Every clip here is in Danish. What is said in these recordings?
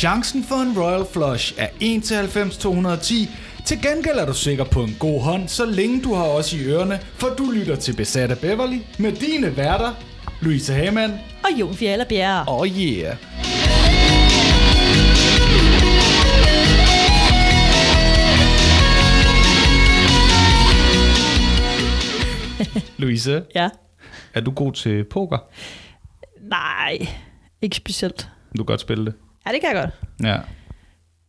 chancen for en Royal Flush er 1 til 90 210. Til gengæld er du sikker på en god hånd, så længe du har os i ørerne, for du lytter til Besat af Beverly med dine værter, Louise Hamann. Og Jon Fjalla Bjerre. Oh yeah. Louise, Ja. er du god til poker? Nej, ikke specielt. Du kan godt spille det. Ja, det kan jeg godt. Ja.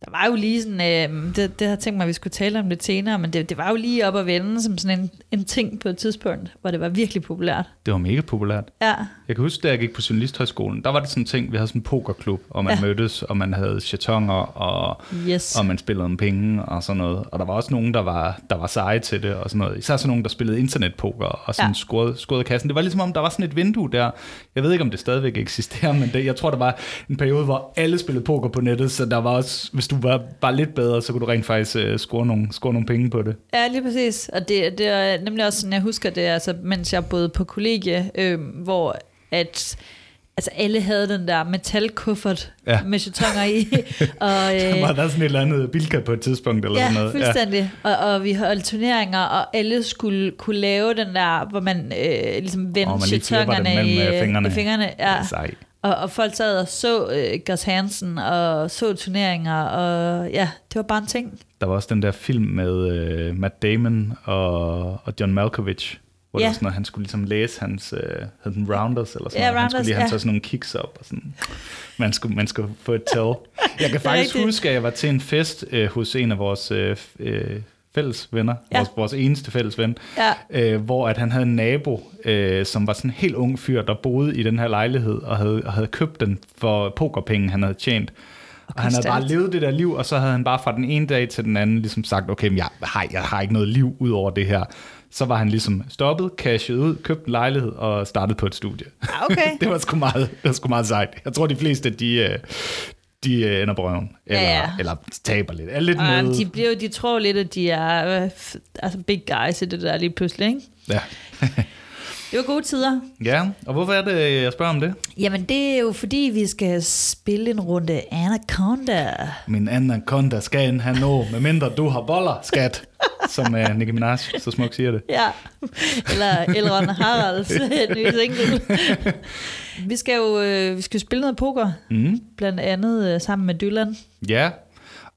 Der var jo lige sådan, øh, det, det har tænkt mig, at vi skulle tale om lidt senere, men det, det var jo lige op at vende som sådan en, en ting på et tidspunkt, hvor det var virkelig populært. Det var mega populært. Ja, Jeg kan huske, da jeg gik på Journalisthøjskolen, der var det sådan en ting, vi havde sådan en pokerklub, og man ja. Mødtes, og man havde chatonger, og, yes. og man spillede om penge og sådan noget. Og der var også nogen, der var, der var seje til det og sådan noget. Især sådan nogen, der spillede internetpoker og sådan ja. Ja. scorede, scorede kassen. Det var ligesom om, der var sådan et vindue der. Jeg ved ikke, om det stadigvæk eksisterer, men det, jeg tror, der var en periode, hvor alle spillede poker på nettet, så der var også, hvis du var bare lidt bedre, så kunne du rent faktisk uh, score, nogle, score nogle penge på det. Ja, lige præcis. Og det, det er nemlig også sådan, jeg husker det, altså, mens jeg boede på kollegie, øh, hvor at altså, alle havde den der metalkuffert Ja. med chatonger i. og, øh, Der var der sådan et eller andet bilka på et tidspunkt, eller sådan Ja, noget. fuldstændig. Ja. Og, og vi holdt turneringer, og alle skulle kunne lave den der, hvor man øh, ligesom vendte man chatongerne mellem, i, øh, fingrene. i fingrene. Ja. Sej. Og, og folk sad og så øh, Gus Hansen, og så turneringer, og ja, det var bare en ting. Der var også den der film med øh, Matt Damon og, og John Malkovich, hvor ja. Det var sådan, at han skulle ligesom læse hans, øh, hed den Rounders, eller sådan Ja, noget. Han skulle Rounders, lige have ja. sådan nogle kicks op, og sådan. Man skulle, man skulle få et tell. Jeg kan faktisk huske, at jeg var til en fest øh, hos en af vores øh, øh, fælles venner, ja. Vores, vores eneste fælles ven, Ja. øh, hvor at han havde en nabo, øh, som var sådan en helt ung fyr, der boede i den her lejlighed, og havde, og havde købt den for pokerpenge, han havde tjent. Og han havde bare levet det der liv, og så havde han bare fra den ene dag til den anden ligesom sagt, okay, men jeg, har, jeg har ikke noget liv ud over det her. Så var han ligesom stoppet, cashet ud, købt en lejlighed og startet på et studie. Ja, okay. det var sgu meget, det var sgu meget sejt. Jeg tror, de fleste, de, øh, de øh, ender på røven. Eller, Ja, ja. eller taber lidt. Er lidt Og med. de, bliver, de tror lidt, at de er øh, altså big guys i det der lige pludselig, ikke? Ja. Det var gode tider. ja, og hvorfor er det, jeg spørger om det? Jamen, det er jo fordi, vi skal spille en runde Anaconda. Min anaconda skal en have nå, medmindre du har boller, skat. Som uh, Nicki Minaj så smukt siger det. Ja, eller Elron Haralds nye single. Vi skal jo øh, vi skal spille noget poker, Mm. blandt andet øh, sammen med Dylan. Ja,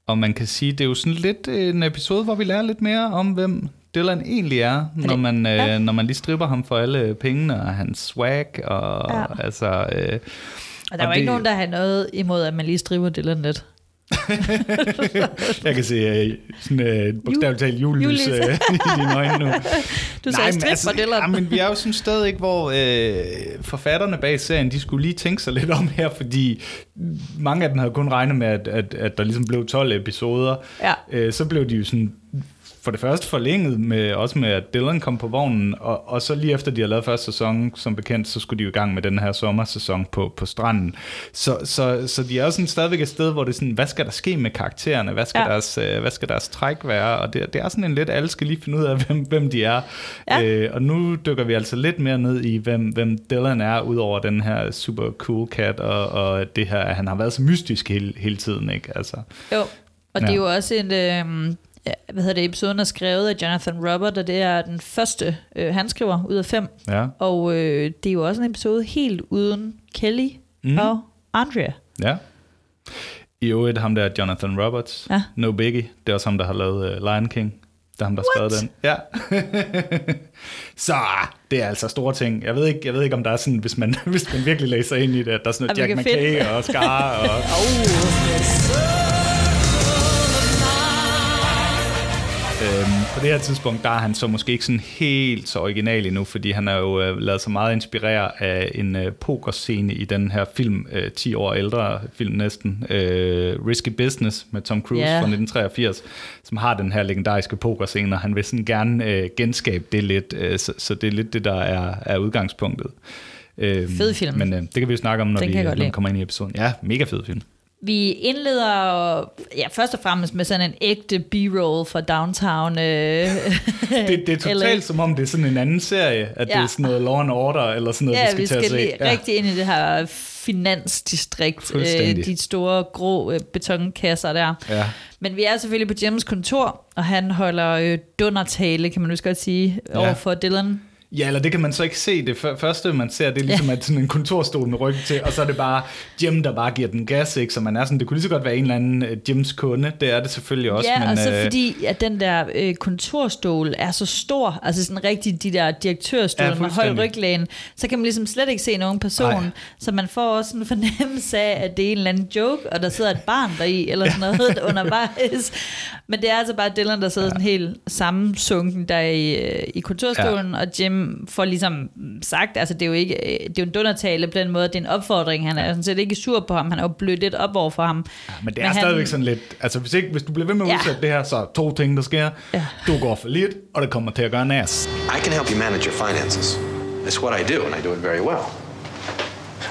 og man kan sige, det er jo sådan lidt en episode, hvor vi lærer lidt mere om, hvem Dylan egentlig er, når man, Ja. øh, når man lige stripper ham for alle pengene og hans swag. Og, Ja. altså, øh, Og der er jo det- ikke nogen, der har noget imod, at man lige striver Dylan lidt. jeg kan se øh, sådan øh, bogstaveligt talt julelys øh, i dine øjne nu. Du sagde strip Dylan. ja, men vi er jo sådan stadig ikke, hvor øh, forfatterne bag serien, de skulle lige tænke sig lidt om her, fordi mange af dem havde kun regnet med, at, at, at der ligesom blev 12 episoder. Ja. Øh, så blev de jo sådan for det første forlænget, med, også med, at Dylan kom på vognen, og, og så lige efter de har lavet første sæson, som bekendt, så skulle de jo i gang med den her sommersæson på, på stranden. Så, så, så de er jo sådan stadigvæk et sted, hvor det er sådan, hvad skal der ske med karaktererne? Hvad skal, ja. Deres, øh, hvad skal deres træk være? Og det, det er sådan en lidt, alle skal lige finde ud af, hvem, hvem de er. Ja. Øh, og nu dykker vi altså lidt mere ned i, hvem, hvem Dylan er, udover den her super cool cat, og, og det her, han har været så mystisk hele, hele tiden, ikke? Altså, Jo, og ja. det er jo også en... Øh, ja, hvad hedder det, episoden er skrevet af Jonathan Robert, og det er den første, øh, han skriver ud af fem. ja. Og øh, det er jo også en episode helt uden Kelly Mm. og Andrea. Ja. I øvrigt ham der, Jonathan Roberts. Ja. No Biggie. Det er også ham, der har lavet uh, Lion King. Det er ham, der har skrevet den. Ja. så det er altså store ting. Jeg ved ikke, jeg ved ikke om der er sådan, hvis man, hvis man virkelig læser ind i det, at der er sådan noget Jack McKay og Scar. Og, Øhm, på det her tidspunkt, der er han så måske ikke sådan helt så original endnu, fordi han har jo øh, lavet sig meget inspirere af en øh, pokerscene i den her film, øh, 10 år ældre film næsten, øh, Risky Business med Tom Cruise Ja. fra 1983, som har den her legendariske pokerscene, og han vil sådan gerne øh, genskabe det lidt, øh, så, så det er lidt det, der er, er udgangspunktet. Øhm, Fed film. Men øh, det kan vi jo snakke om, når Den vi, når vi kommer ind i episoden. Ja, mega fed film. Vi indleder ja, først og fremmest med sådan en ægte B-roll fra downtown. Øh, Det, det er totalt som om, det er sådan en anden serie, at ja. det Ja. er sådan noget Law and Order, eller sådan noget, ja, vi skal vi skal lige rigtig ind i det her finansdistrikt. Øh, de store grå øh, betonkasser der. Ja. Men vi er selvfølgelig på Jims kontor, og han holder øh, dundertale, kan man nu godt sige, Ja. over for Dylan. Ja, eller det kan man så ikke se. Det før- første, man ser, det er ligesom at sådan en kontorstol med ryggen til, og så er det bare Jim, der bare giver den gas, ikke? Så man er sådan, det kunne lige så godt være en eller anden øh, Jims kunde. Det er det selvfølgelig også. ja, men, og så øh, fordi, at den der øh, kontorstol er så stor, altså sådan rigtig de der direktørstole Ja, med høj ryglæn, så kan man ligesom slet ikke se nogen person. Nej. Så man får også en fornemmelse af, at det er en eller anden joke, og der sidder et barn deri, eller sådan noget undervejs. Men det er altså bare Dylan, der sidder ja. sådan helt sammensunken der i, øh, i kontorstolen, ja. og Jim får ligesom sagt, altså det er jo ikke, øh, det er jo en dundertale på den måde, det er en opfordring, han er sådan set ikke sur på ham, han er jo blødt lidt op over for ham. Ja, men det er Men han- stadigvæk sådan lidt, altså hvis, ikke, hvis du bliver ved med at Ja. udsætte det her, så er to ting, der sker. Ja. Du går for lidt, og det kommer til at gøre en ass. I can help you manage your finances. It's what I do, and I do it very well.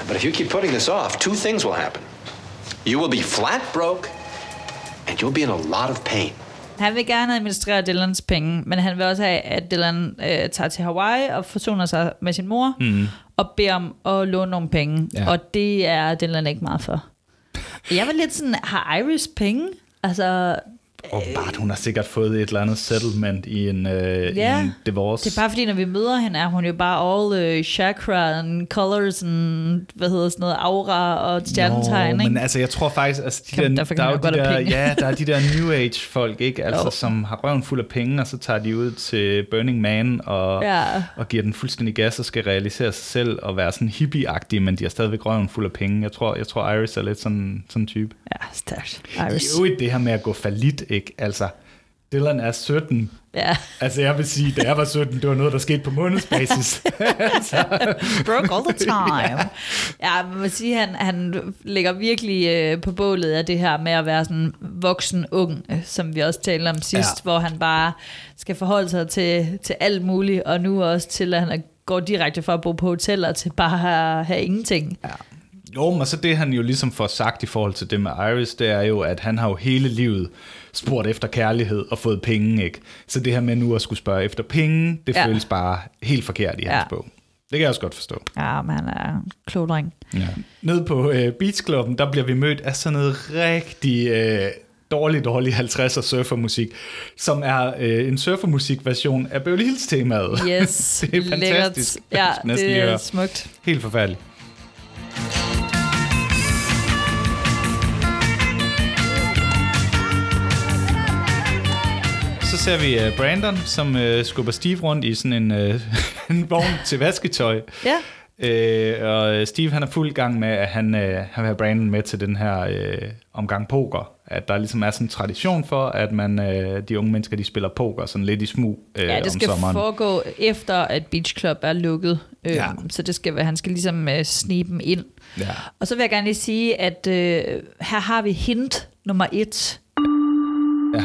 But if you keep putting this off, two things will happen. You will be flat broke, and you'll be in a lot of pain. Han vil gerne administrere Dylans penge, men han vil også have, at Dylan øh, tager til Hawaii og forsoner sig med sin mor, mm. og beder om at låne nogle penge. Ja. Og det er Dylan ikke meget for. Jeg var lidt sådan, har Iris penge? Altså, Og bare, hun har sikkert fået et eller andet settlement i en, øh, Ja. i en divorce. det er bare fordi, når vi møder hende, er hun jo bare all uh, chakra and colors and, hvad hedder sådan noget, aura og stjernetegn, Nå, ikke? men altså, jeg tror faktisk, altså, de Kan- der, kan der er jo jo de der, ja, der er de der New Age folk, ikke? Altså, Jo. som har røven fuld af penge, og så tager de ud til Burning Man og, Ja. og giver den fuldstændig gas og skal realisere sig selv og være sådan hippie-agtige, men de har stadigvæk røven fuld af penge. Jeg tror, jeg tror Iris er lidt sådan sådan en type. Ja, stærkt. Iris. Øvrigt det her med at gå falit, ikke? Altså, Dylan er 17. Ja, Altså, jeg vil sige, da jeg var 17, det var noget, der skete på månedsbasis. broke all the time. Ja, man må sige, han, han ligger virkelig øh, på bålet af det her med at være sådan voksen ung, øh, som vi også talte om sidst, Ja. ja. hvor han bare skal forholde sig til, til alt muligt, og nu også til, at han er- går direkte fra at bo på hoteller til bare at have, have ingenting. Ja. Jo, men så det han jo ligesom får sagt i forhold til det med Iris, det er jo, at han har jo hele livet spurgt efter kærlighed og fået penge, ikke? Så det her med nu at skulle spørge efter penge, det ja. Føles bare helt forkert i ja. hans bog. Det kan jeg også godt forstå. ja, men han er en klog dreng. Ja. Nede på øh, Beachklubben, der bliver vi mødt af sådan noget rigtig øh, dårlig, dårlig 50'er surfermusik, som er øh, en surfermusik-version af Beverly Hills-temaet. Yes, det er fantastisk. Lækkert. Ja, det er smukt. Helt forfærdeligt. Ser vi uh, Brandon, som uh, skubber Steve rundt i sådan en, uh, en vogn til vasketøj. Ja. Uh, og Steve han er fuld gang med, at han, uh, han vil have Brandon med til den her uh, omgang poker. At der ligesom er sådan en tradition for, at man, uh, de unge mennesker de spiller poker sådan lidt i smug uh, Ja, det om skal sommeren. foregå efter, at Beach Club er lukket. Øhm, Ja. Så det skal, være- han skal ligesom øh, snige dem ind. Ja. Og så vil jeg gerne lige sige, at øh, her har vi hint nummer et. Ja.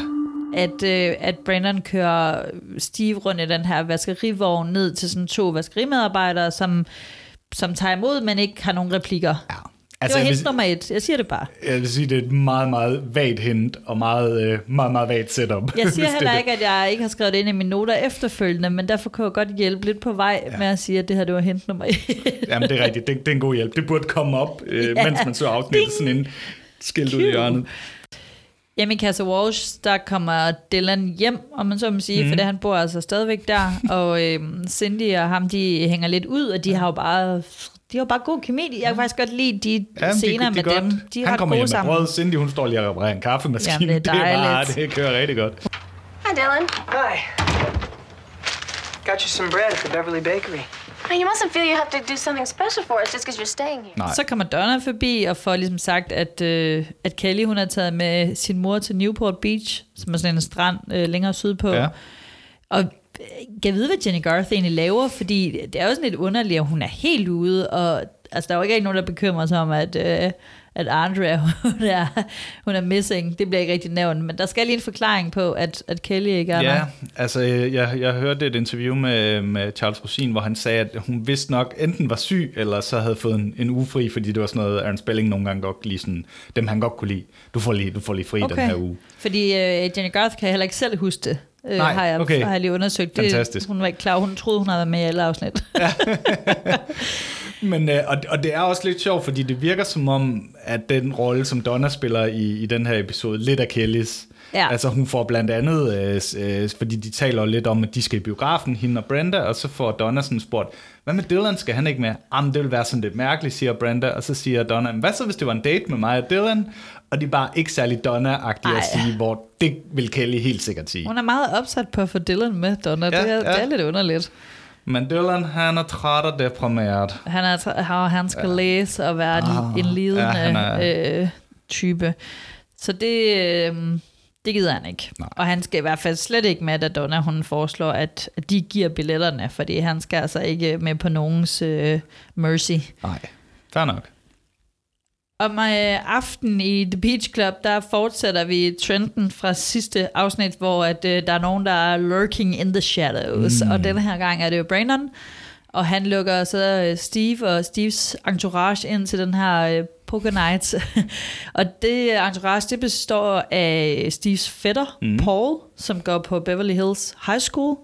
At, øh, at Brandon kører Steve rundt i den her vaskerivogn ned til sådan to vaskerimedarbejdere, som, som tager imod, men ikke har nogen replikker. Ja. Altså, det var vil- hint nummer et. Jeg siger det bare. Jeg vil sige, det er et meget, meget vagt hint, og meget, øh, meget, meget vagt setup. Jeg siger er heller ikke, at jeg ikke har skrevet det ind i mine noter efterfølgende, men derfor kan jeg godt hjælpe lidt på vej ja. med at sige, at det her det var hint nummer et. Jamen, det er rigtigt. Det, det er en god hjælp. Det burde komme op, øh, Ja. mens man så afsnittet sådan en skilt ud i hjørnet. Hjemme i Casa Walsh, der kommer Dylan hjem, om man så må sige, mm. for det, han bor altså stadigvæk der, og øhm, Cindy og ham, de hænger lidt ud, og de har jo bare, de har jo bare god kemi. Jeg kan faktisk godt lide de Jamen, scener det, det med er dem. godt. De er Han ret kommer gode hjem med sammen. brød. Cindy, hun står lige og reparerer en kaffemaskine. Jamen, det er det, er bare, dejligt. det kører rigtig godt. Hi, Dylan. Hi. Got you some bread at the Beverly Bakery. Hey, you mustn't feel you have to do something special for us just because you're staying here. Nej. Så kommer Donna forbi og får ligesom sagt, at, øh, at Kelly hun har taget med sin mor til Newport Beach, som er sådan en strand øh, længere sydpå. Ja. Og øh, jeg ved, hvad Jenny Garth egentlig laver, fordi det er jo sådan lidt underligt, at hun er helt ude, og altså, der er jo ikke nogen, der bekymrer sig om, at, øh, at Andrea, hun er, hun er missing. Det bliver ikke rigtig nævnt, men der skal lige en forklaring på, at, at Kelly ikke er Ja, der. altså øh, jeg, jeg hørte et interview med, med Charles Rosin, hvor han sagde, at hun vidste nok enten var syg, eller så havde fået en, en uge fri, fordi det var sådan noget, Aaron Spelling nogle gange godt lige sådan, dem han godt kunne lide. Du får lige, du får lige fri okay. den her uge. Fordi øh, Jenny Garth kan heller ikke selv huske det. Øh, Nej, har, jeg, okay. har jeg lige undersøgt. Det, Fantastisk. Hun var ikke klar. Hun troede, hun havde været med i alle afsnit. Men, øh, og, og det er også lidt sjovt, fordi det virker som om, at den rolle, som Donna spiller i, i den her episode, lidt af Kellys. Ja. Altså hun får blandt andet, øh, øh, fordi de taler lidt om, at de skal i biografen, hende og Brenda, og så får Donna sådan spurgt, hvad med Dylan, skal han ikke med? Jamen, det vil være sådan lidt mærkeligt, siger Brenda, og så siger Donna, hvad så hvis det var en date med mig og Dylan? Og de er bare ikke særlig Donna-agtige at sige, hvor det vil Kelly helt sikkert sige. Hun er meget opsat på at få Dylan med, Donna. Ja, det, er, ja. det er lidt underligt. Men Dylan, han er træt og deprimeret. Han, er, tr- han, han skal ja. læse og være ah, en lidende ja, er- øh, type. Så det, øh, det gider han ikke. Nej. Og han skal i hvert fald slet ikke med, at Donna hun foreslår, at, at de giver billetterne, fordi han skal altså ikke med på nogens øh, mercy. Nej, fair nok. Om øh, aften i The Beach Club, der fortsætter vi trenden fra sidste afsnit, hvor at, øh, der er nogen, der er lurking in the shadows. Mm. Og den her gang er det jo Brandon, og han lukker så øh, Steve og Steves entourage ind til den her øh, poker night. og det entourage, det består af Steves fætter, mm. Paul, som går på Beverly Hills High School,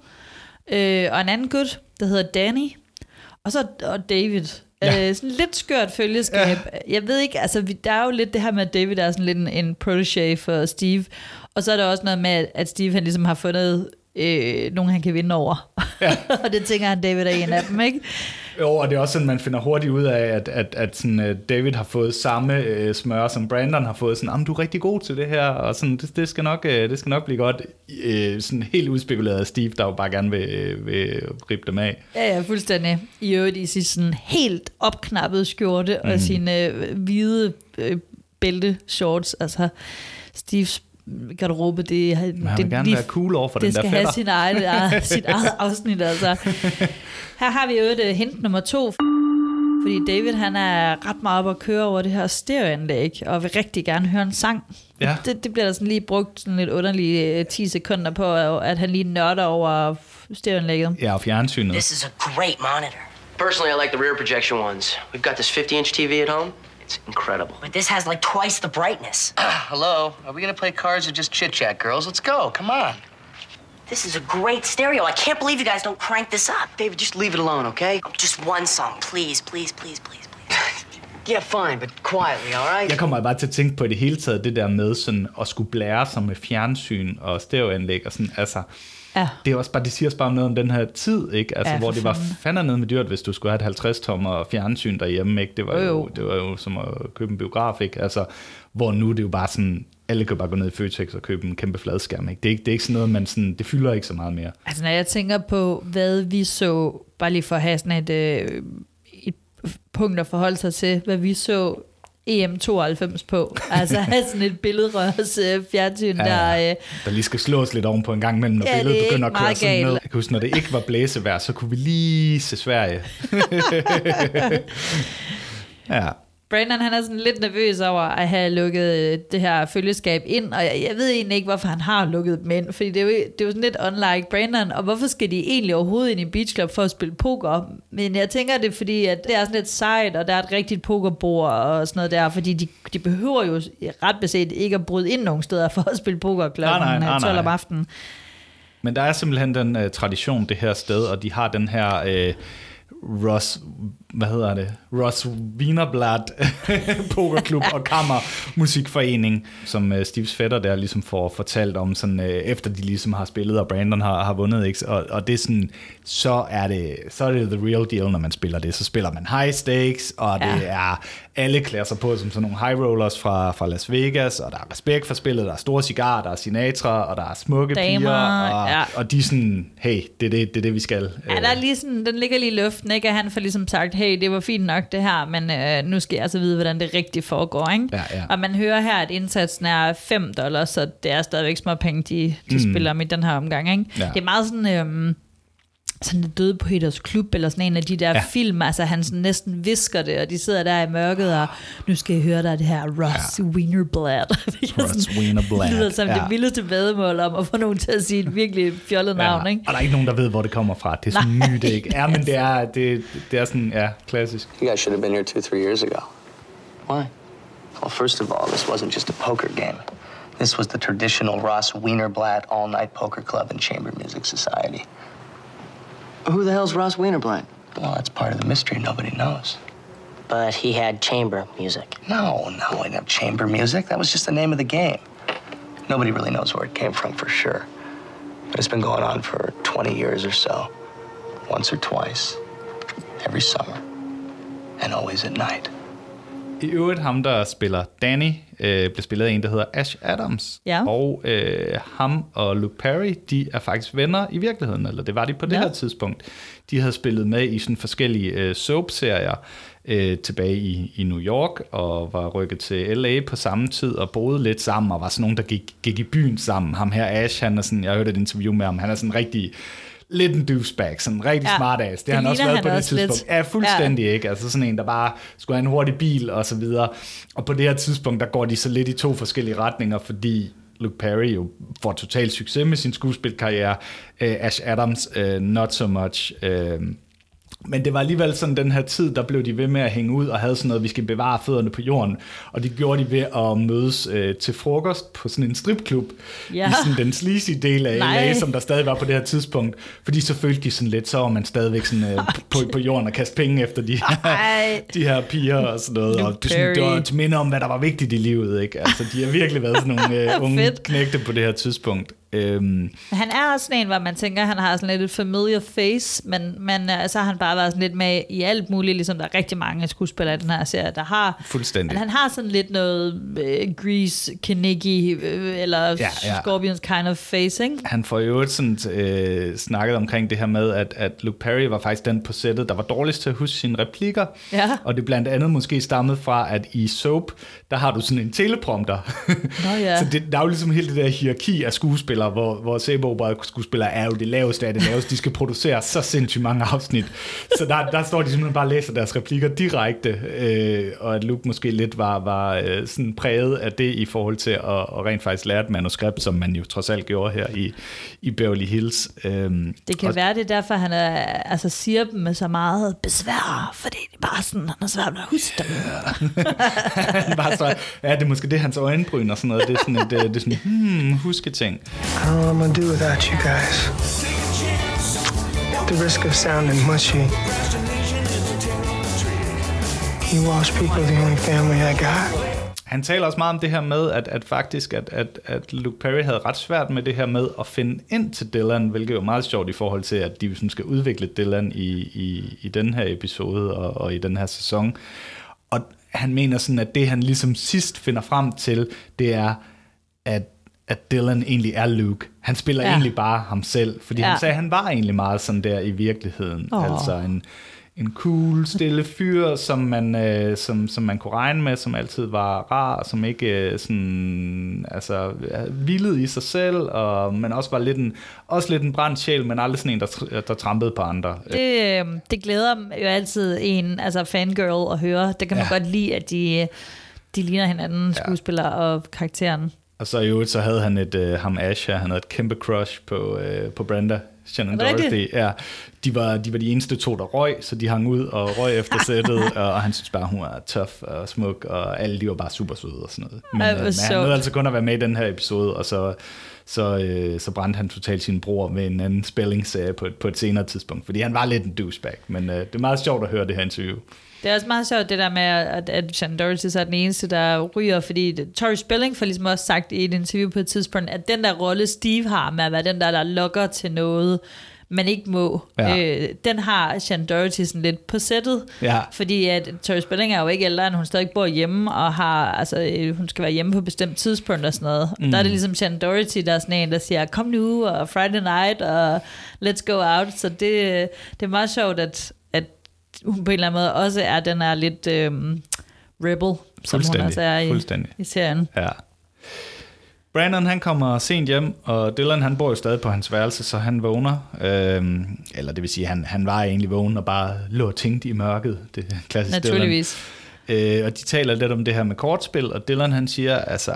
øh, og en anden gut, der hedder Danny, og så og David. Ja. Øh, sådan lidt skørt følgeskab. Ja. Jeg ved ikke, altså der er jo lidt det her med, at David er sådan lidt en, en protege for Steve. Og så er der også noget med, at Steve han ligesom har fundet øh, nogen, han kan vinde over. Ja. og det tænker han, David er en af dem, ikke? Jo, og det er også sådan, man finder hurtigt ud af, at, at, at sådan, uh, David har fået samme uh, smør, som Brandon har fået. Sådan, du er rigtig god til det her, og sådan, det, det, skal nok, uh, det skal nok blive godt. Uh, sådan helt udspekuleret af Steve, der jo bare gerne vil, uh, vil rippe dem af. Ja, ja, fuldstændig. I øvrigt i sin sådan helt opknappet skjorte mm. og sine øh, hvide øh, bælte-shorts. Altså, Steves garderobe, det, Men han det vil gerne være cool over for det den der skal have sin eget, sit eget afsnit, altså. Her har vi jo et uh, hint nummer to, fordi David han er ret meget op at køre over det her stereoanlæg, og vil rigtig gerne høre en sang. Ja. Det, det bliver der sådan lige brugt sådan lidt underlige uh, 10 sekunder på, at han lige nørder over stereoanlægget. Ja, og fjernsynet. This is a great monitor. Personally, I like the rear projection ones. We've got this 50-inch TV at home. It's incredible. But this has like twice the brightness. Hello? Are we gonna play cards or just chit chat, girls? Let's go. Come on. This is a great stereo. I can't believe you guys don't crank this up. David, just leave it alone, okay? Just one song, please, please, please, please, please. Yeah, fine, but quietly, all right? Jeg kommer bare til at tænke på i det hele taget, det der med sådan at skulle blære sig med fjernsyn og stereoanlæg og sådan, altså, Ja. det er også bare, det siger også bare noget om den her tid, ikke? Altså, Ja, hvor det var fanden. fandme noget med dyrt, hvis du skulle have et 50 tommer fjernsyn derhjemme, ikke? Det var, Jo, jo, jo. det var jo som at købe en biograf, ikke? Altså, hvor nu det er jo bare sådan, alle kan bare gå ned i Føtex og købe en kæmpe fladskærm, ikke? Det er ikke, det er ikke sådan noget, man sådan, det fylder ikke så meget mere. Altså, når jeg tænker på, hvad vi så, bare lige for at have sådan et, øh, et punkt at forholde sig til, hvad vi så EM92 på. Altså have sådan et billedrørs øh, fjernsyn, ja, der... Øh, der lige skal slås lidt oven på en gang imellem, når Ja, det billedet er begynder at køre sådan galt. ned. Jeg kan huske, når det ikke var blæsevejr, så kunne vi lige se Sverige. ja. Brandon han er sådan lidt nervøs over at have lukket øh, det her følgeskab ind, og jeg, jeg ved egentlig ikke, hvorfor han har lukket dem ind, fordi det er, jo, det er jo sådan lidt unlike Brandon, og hvorfor skal de egentlig overhovedet ind i Beach Club for at spille poker? Men jeg tænker det, er fordi at det er sådan lidt sejt, og der er et rigtigt pokerbord og sådan noget der, fordi de, de behøver jo ret beset ikke at bryde ind nogen steder for at spille poker øh, 12 om aftenen. Men der er simpelthen den uh, tradition det her sted, og de har den her uh, Ross, hvad hedder det? Ross Wienerblad pokerklub og kammermusikforening, som uh, Steves fætter der ligesom får fortalt om, sådan, uh, efter de ligesom har spillet, og Brandon har, har vundet, ikke? Og, og det er sådan, så er det, så er det the real deal, når man spiller det. Så spiller man high stakes, og det Ja. er, alle klæder sig på som sådan nogle high rollers fra, fra Las Vegas, og der er respekt for spillet, der er store cigarer, der er Sinatra, og der er smukke Damer, piger, og, ja. og de er sådan, hey, det er det, det, er det vi skal. Ja, der er lige sådan, den ligger lige i luften, ikke? At han får ligesom sagt, hey, det var fint nok det her, men øh, nu skal jeg altså vide, hvordan det rigtigt foregår, ikke? Ja, ja. Og man hører her, at indsatsen er 5 dollars, så det er stadigvæk små penge, de, de mm. spiller om i den her omgang, ikke? Ja. Det er meget sådan... Øhm, sådan det døde på Peters Klub, eller sådan en af de der Ja. ja. film, altså han sådan næsten visker det, og de sidder der i mørket, og nu skal jeg høre dig det her Ross ja. Wienerblad. Ross Wienerblad, Det lyder som ja. det vildeste vedmål om at få nogen til at sige et virkelig fjollet navn, ikke? Og der er ikke nogen, der ved, hvor det kommer fra. Det er sådan Nej. nyt, ikke? Ja, men det er, det, det er sådan, ja, klassisk. You guys should have been here two, three years ago. Why? Well, first of all, this wasn't just a poker game. This was the traditional Ross Wienerblad all-night poker club and chamber music society. Who the hell's Ross Wienerblad? Well, that's part of the mystery nobody knows. But he had chamber music. No, no, we didn't have chamber music. That was just the name of the game. Nobody really knows where it came from for sure. But it's been going on for 20 years or so. Once or twice. Every summer. And always at night. I øvrigt ham, der spiller Danny, øh, bliver spillet af en, der hedder Ash Adams. Ja. Og øh, ham og Luke Perry, de er faktisk venner i virkeligheden, eller det var de på det Ja. her tidspunkt. De havde spillet med i sådan forskellige øh, soap-serier øh, tilbage i, i New York, og var rykket til LA på samme tid, og boede lidt sammen, og var sådan nogen, der gik, gik i byen sammen. Ham her, Ash, han er sådan, jeg hørte et interview med ham, han er sådan rigtig lidt en douchebag, sådan en rigtig Ja, smart ass. Det, det har han også været han på det også lidt. tidspunkt. Ja, fuldstændig ja. ikke. Altså sådan en, der bare skulle have en hurtig bil og så videre. Og på det her tidspunkt, der går de så lidt i to forskellige retninger, fordi Luke Perry jo får total succes med sin skuespilkarriere. Uh, Ash Adams, uh, not so much. Uh, men det var alligevel sådan den her tid, der blev de ved med at hænge ud og havde sådan noget, vi skal bevare fødderne på jorden. Og det gjorde de ved at mødes øh, til frokost på sådan en stripklub Ja. i sådan den sleazy del af Nej. LA, som der stadig var på det her tidspunkt. Fordi så følte de sådan lidt, så var man stadigvæk sådan, øh, på, på jorden og kaste penge efter de, Ej. de her piger og sådan noget. Og det, sådan, det var til minde om, hvad der var vigtigt i livet. Ikke? Altså, de har virkelig været sådan nogle øh, unge knægte på det her tidspunkt. Øhm, Han er også sådan en, hvor man tænker, han har sådan lidt et familiar face, men, men øh, så har han bare været sådan lidt med i alt muligt, ligesom der er rigtig mange skuespillere i den her serie, der har. Fuldstændig. Men han har sådan lidt noget øh, Grease, Kinnicky, øh, eller ja, Ja. Scorpions kind of face, ikke? han får jo øvrigt sådan, øh, snakket omkring det her med, at, at Luke Perry var faktisk den på sættet, der var dårligst til at huske sine replikker. Ja. Og det blandt andet måske stammet fra, at i Soap, der har du sådan en teleprompter. Nå ja. Så det, der er jo ligesom hele det der hierarki af skuespillere, hvor, hvor sæbeopera skuespillere er jo det laveste af det laveste. De skal producere så sindssygt mange afsnit. Så der, der står de simpelthen bare og læser deres replikker direkte, øh, og at Luke måske lidt var, var øh, sådan præget af det i forhold til at, at rent faktisk lære et manuskript, som man jo trods alt gjorde her i, i Beverly Hills. Øhm, Det kan og, være, det er derfor, han er, altså, siger dem med så meget besvær, fordi det er bare sådan, han er svært at huske dem. han bare så, ja, det er måske det, hans øjenbryn og sådan noget. Det er sådan et, øh, det er sådan, hmm, huske ting. I don't know what I'm gonna do without you guys. At the risk of sounding mushy, you Welsh people are the only family I got. Han taler også meget om det her med, at, at faktisk, at, at, at Luke Perry havde ret svært med det her med at finde ind til Dylan, hvilket jo er meget sjovt i forhold til, at de sådan skal udvikle Dylan i, i, i den her episode og, og i den her sæson. Og han mener sådan, at det han ligesom sidst finder frem til, det er, at at Dylan egentlig er Luke. Han spiller Ja. ja. egentlig bare ham selv, fordi ja. Ja. han sagde, at han var egentlig meget sådan der i virkeligheden. Åh. Altså en, en cool, stille fyr, som man, øh, som, som man kunne regne med, som altid var rar, som ikke øh, sådan, altså, hvilede i sig selv, og, men også var lidt en, også lidt en brændt sjæl, men aldrig sådan en, der, der trampede på andre. Det, øh, det glæder jo altid en, altså fangirl at høre. Det kan man ja. Ja. godt lide, at de, de ligner hinanden, skuespillere og karakteren. Og så i øvrigt, så havde han et, øh, ham Ash her, han havde et kæmpe crush på, øh, på Brenda, Shannon Er rigtigt? Ja, de var, de var de eneste to, der røg, så de hang ud og røg efter sættet, og, og han synes bare, hun var tough og smuk, og alle de var bare super søde og sådan noget. Men, øh, men han nåede altså kun at være med i den her episode, og så, så, øh, så brændte han totalt sin bror med en anden spillingsserie på, på et senere tidspunkt, fordi han var lidt en douchebag, men øh, det er meget sjovt at høre det her interview. Det er også meget sjovt, det der med, at, at Shannon Doherty så er den eneste, der ryger, fordi Tori Spelling får ligesom også sagt i et interview på et tidspunkt, at den der rolle, Steve har med at være den der, der lokker til noget, man ikke må, Ja. øh, den har Shannon Doherty sådan lidt på sættet, Ja. fordi at Tori Spelling er jo ikke ældre, end hun stadig bor hjemme, og har, altså, øh, hun skal være hjemme på et bestemt tidspunkt og sådan noget. Mm. Der er det ligesom Shannon Doherty, der er sådan en, der siger, kom nu, og Friday night, og let's go out, så det, det er meget sjovt, at hun på en eller anden måde også er den er lidt øhm, rebel, som hun også er i, i serien. Ja. Brandon han kommer sent hjem, og Dylan han bor jo stadig på hans værelse, så han vågner. Øhm, eller det vil sige, han, han var egentlig vågen og bare lå og tænkte i mørket. Det er klassisk Naturligvis. Dylan. Øh, og de taler lidt om det her med kortspil, og Dylan han siger, altså,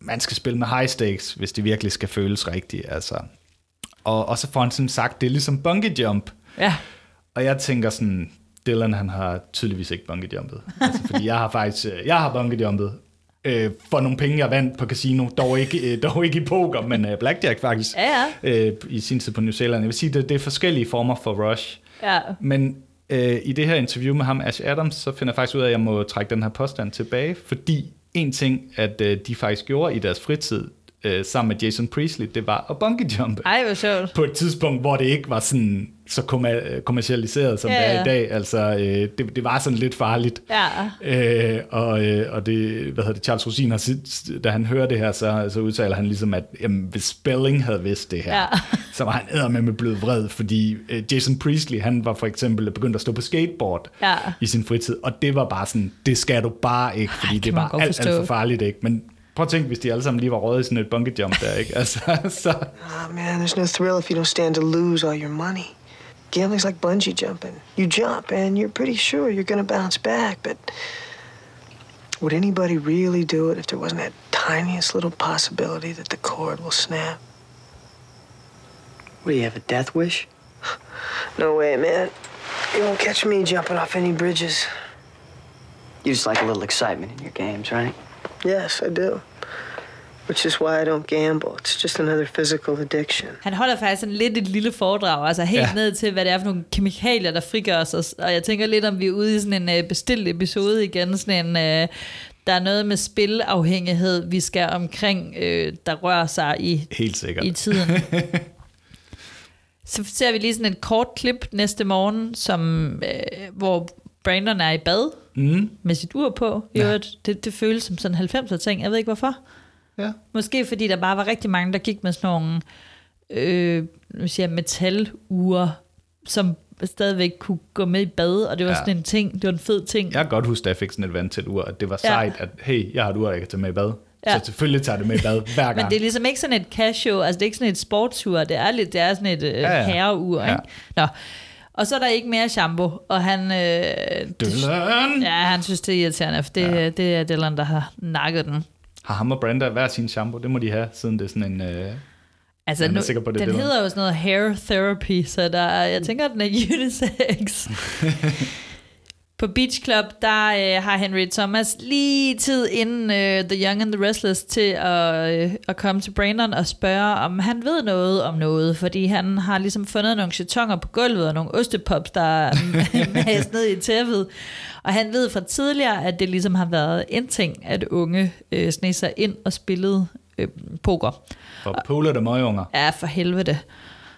man skal spille med high stakes, hvis det virkelig skal føles rigtigt. Altså. Og, og så får han sådan sagt, det er ligesom bungee jump. Ja, Og jeg tænker sådan, Dylan han har tydeligvis ikke bungee jumpet. Altså, fordi jeg har faktisk, øh, jeg har bungee jumpet øh, for nogle penge, jeg vandt på casino. Dog ikke, øh, dog ikke i poker, men øh, blackjack faktisk. Ja, Øh, I sin tid på New Zealand. Jeg vil sige, det, det er forskellige former for rush. ja. Men øh, i det her interview med ham, Ash Adams, så finder jeg faktisk ud af, at jeg må trække den her påstand tilbage, fordi en ting, at øh, de faktisk gjorde i deres fritid, øh, sammen med Jason Priestley, det var at bungee jumpe. Ej, hvor sjovt. På et tidspunkt, hvor det ikke var sådan så kommer- kommercialiseret, som Ja, det er i dag. Altså, øh, det, det var sådan lidt farligt. Ja. Øh, og, øh, og det, hvad hedder det, Charles Rosin, har sit- da han hører det her, så, så udtaler han ligesom, at jamen, hvis Spelling havde vidst det her, Ja. så var han eddermed med blevet vred, fordi øh, Jason Priestley, han var for eksempel begyndt at stå på skateboard Ja. i sin fritid, og det var bare sådan, det skal du bare ikke, fordi kan det man var alt, alt for farligt, ikke? Men prøv at tænke, hvis de alle sammen lige var røget i sådan et bungee jump der, ikke? Altså, så, Oh, man, there's no thrill if you don't stand to lose all your money. Gambling's like bungee jumping. You jump and you're pretty sure you're gonna bounce back, but would anybody really do it if there wasn't that tiniest little possibility that the cord will snap? What do you have, a death wish? No way, man. You won't catch me jumping off any bridges. You just like a little excitement in your games, right? Yes, I do. Which is why I don't gamble. It's just another physical addiction. Han holder faktisk sådan lidt et lille foredrag, altså helt Ja. ned til, hvad det er for nogle kemikalier, der frigør sig. Og jeg tænker lidt, om vi er ude i sådan en uh, bestilt episode igen, sådan en... Uh, der er noget med spilafhængighed, vi skal omkring, øh, der rører sig i, helt sikkert. i tiden. Så ser vi lige sådan et kort klip næste morgen, som, øh, hvor Brandon er i bad Mm. med sit ur på. I Ja. øvrigt, det, det føles som sådan 90'er ting. Jeg ved ikke hvorfor. Ja. Måske fordi der bare var rigtig mange, der gik med sådan nogle øh, siger metalure, som stadigvæk kunne gå med i bad, og det var Ja. sådan en ting, det var en fed ting. Jeg kan godt huske, da jeg fik sådan et Vantel ur, at det var Ja. sejt, at hey, jeg har et ur, jeg kan tage med i bad. Ja. Så selvfølgelig tager det med i bad hver gang. Men det er ligesom ikke sådan et casio, altså det er ikke sådan et sportsur, det er, lidt, det er sådan et øh, ja. ja. herreur, Ja. ikke? Nå. Og så er der ikke mere shampoo, og han... Øh, Dylan! Ja, han synes, det er irriterende, for det, ja. det er Dylan, der har nakket den. Har ham og Brenda hver sin shampoo? Det må de have, siden det er sådan en... Øh... Altså, nu, sikker på, det den Dylan. hedder jo sådan noget hair therapy, så der, er- jeg tænker, den er unisex. På Beach Club, der øh, har Henry Thomas lige tid inden øh, The Young and the Restless til at, øh, at komme til Brandon og spørge, om han ved noget om noget, fordi han har ligesom fundet nogle chatonger på gulvet og nogle ostepops, der er mast ned i tæppet. Og han ved fra tidligere, at det ligesom har været en ting, at unge øh, sne sig ind og spillede øh, poker. For Pole der møgunger. Ja, for helvede.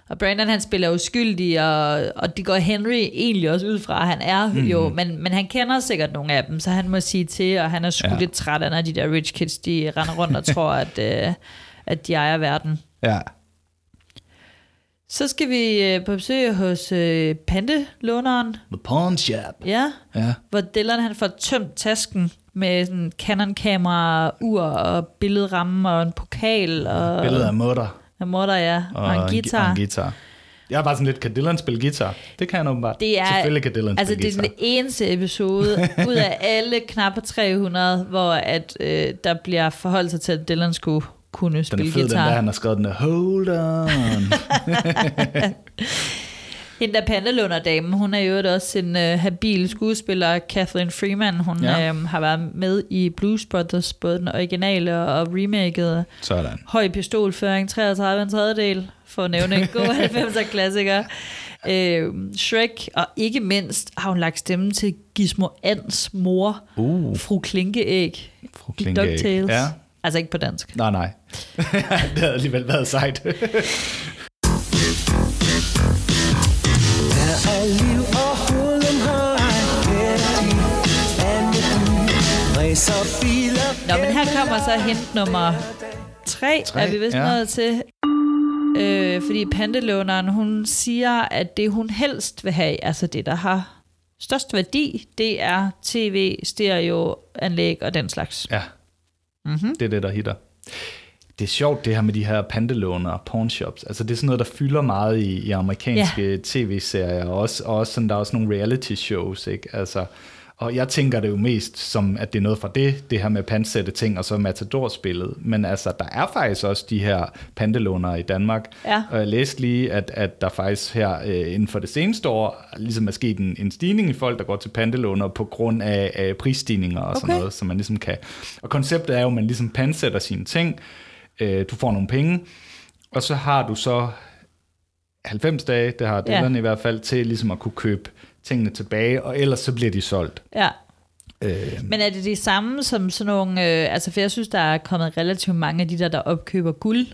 Og Brandon han spiller uskyldig, og, og det går Henry egentlig også ud fra, han er mm. jo, men, men han kender sikkert nogle af dem, så han må sige til, og han er sgu ja. lidt træt af, når de der rich kids, de render rundt og tror, at, øh, at de ejer verden. Ja. Så skal vi øh, på besøg hos øh, pantelåneren, The Pawn Shop. ja, Ja. hvor Dylan han får tømt tasken med sådan Canon-kamera, ur og billedramme og en pokal og Billeder af mutter. Mutter, ja, og, og en guitar. Og en guitar. Jeg er bare sådan lidt, kan Dylan spille guitar? Det kan han åbenbart. Det er, Selvfølgelig kan Dylan altså, spille det er guitar. den eneste episode ud af alle knap 300, hvor at, øh, der bliver forholdt sig til, at Dylan skulle kunne Den er spille fed, den guitar. der, han har skrevet den der, hold on. Hende der pandelunderdamen, hun er jo også en øh, habil skuespiller, Kathleen Freeman. Hun Ja. øh, har været med i Blues Brothers, både den originale og remaket. Sådan. Høj pistolføring, 33 en tredjedel, for at nævne en god 90'er klassiker. Øh, Shrek, og ikke mindst har hun lagt stemme til Gizmo Ans mor, Uh. fru Klinkeæg, Fru Klinkeæg. DuckTales. Ja. Altså ikke på dansk. Nej, nej. det havde alligevel været sejt. Nå, men her kommer så hint nummer tre, Tre, er vi vist ja. nået til. Øh, fordi pantelåneren, hun siger, at det hun helst vil have, altså det, der har størst værdi, det er tv, stereo, anlæg og den slags. Ja, Mm-hmm. det er det, der hitter. Det er sjovt, det her med de her pantelåner og pornshops. Altså, det er sådan noget, der fylder meget i, i amerikanske ja. tv-serier, og også, og også sådan, der er også nogle reality shows, ikke? Altså, og jeg tænker det jo mest som, at det er noget fra det, det her med pantsætte ting, og så Matador-spillet. Men altså, der er faktisk også de her pantelånere i Danmark. Ja. Og jeg læste lige, at, at der faktisk her øh, inden for det seneste år, ligesom er sket en, en stigning i folk, der går til pantelåner på grund af, af prisstigninger og sådan Okay. noget, som man ligesom kan. Og konceptet er jo, at man ligesom pansætter sine ting, øh, du får nogle penge, og så har du så 90 dage, det har Dylan Ja. i hvert fald, til ligesom at kunne købe tingene tilbage, og ellers så bliver de solgt. Ja. Øh, Men er det de samme som sådan nogle... Øh, altså, for jeg synes, der er kommet relativt mange af de der, der opkøber guld.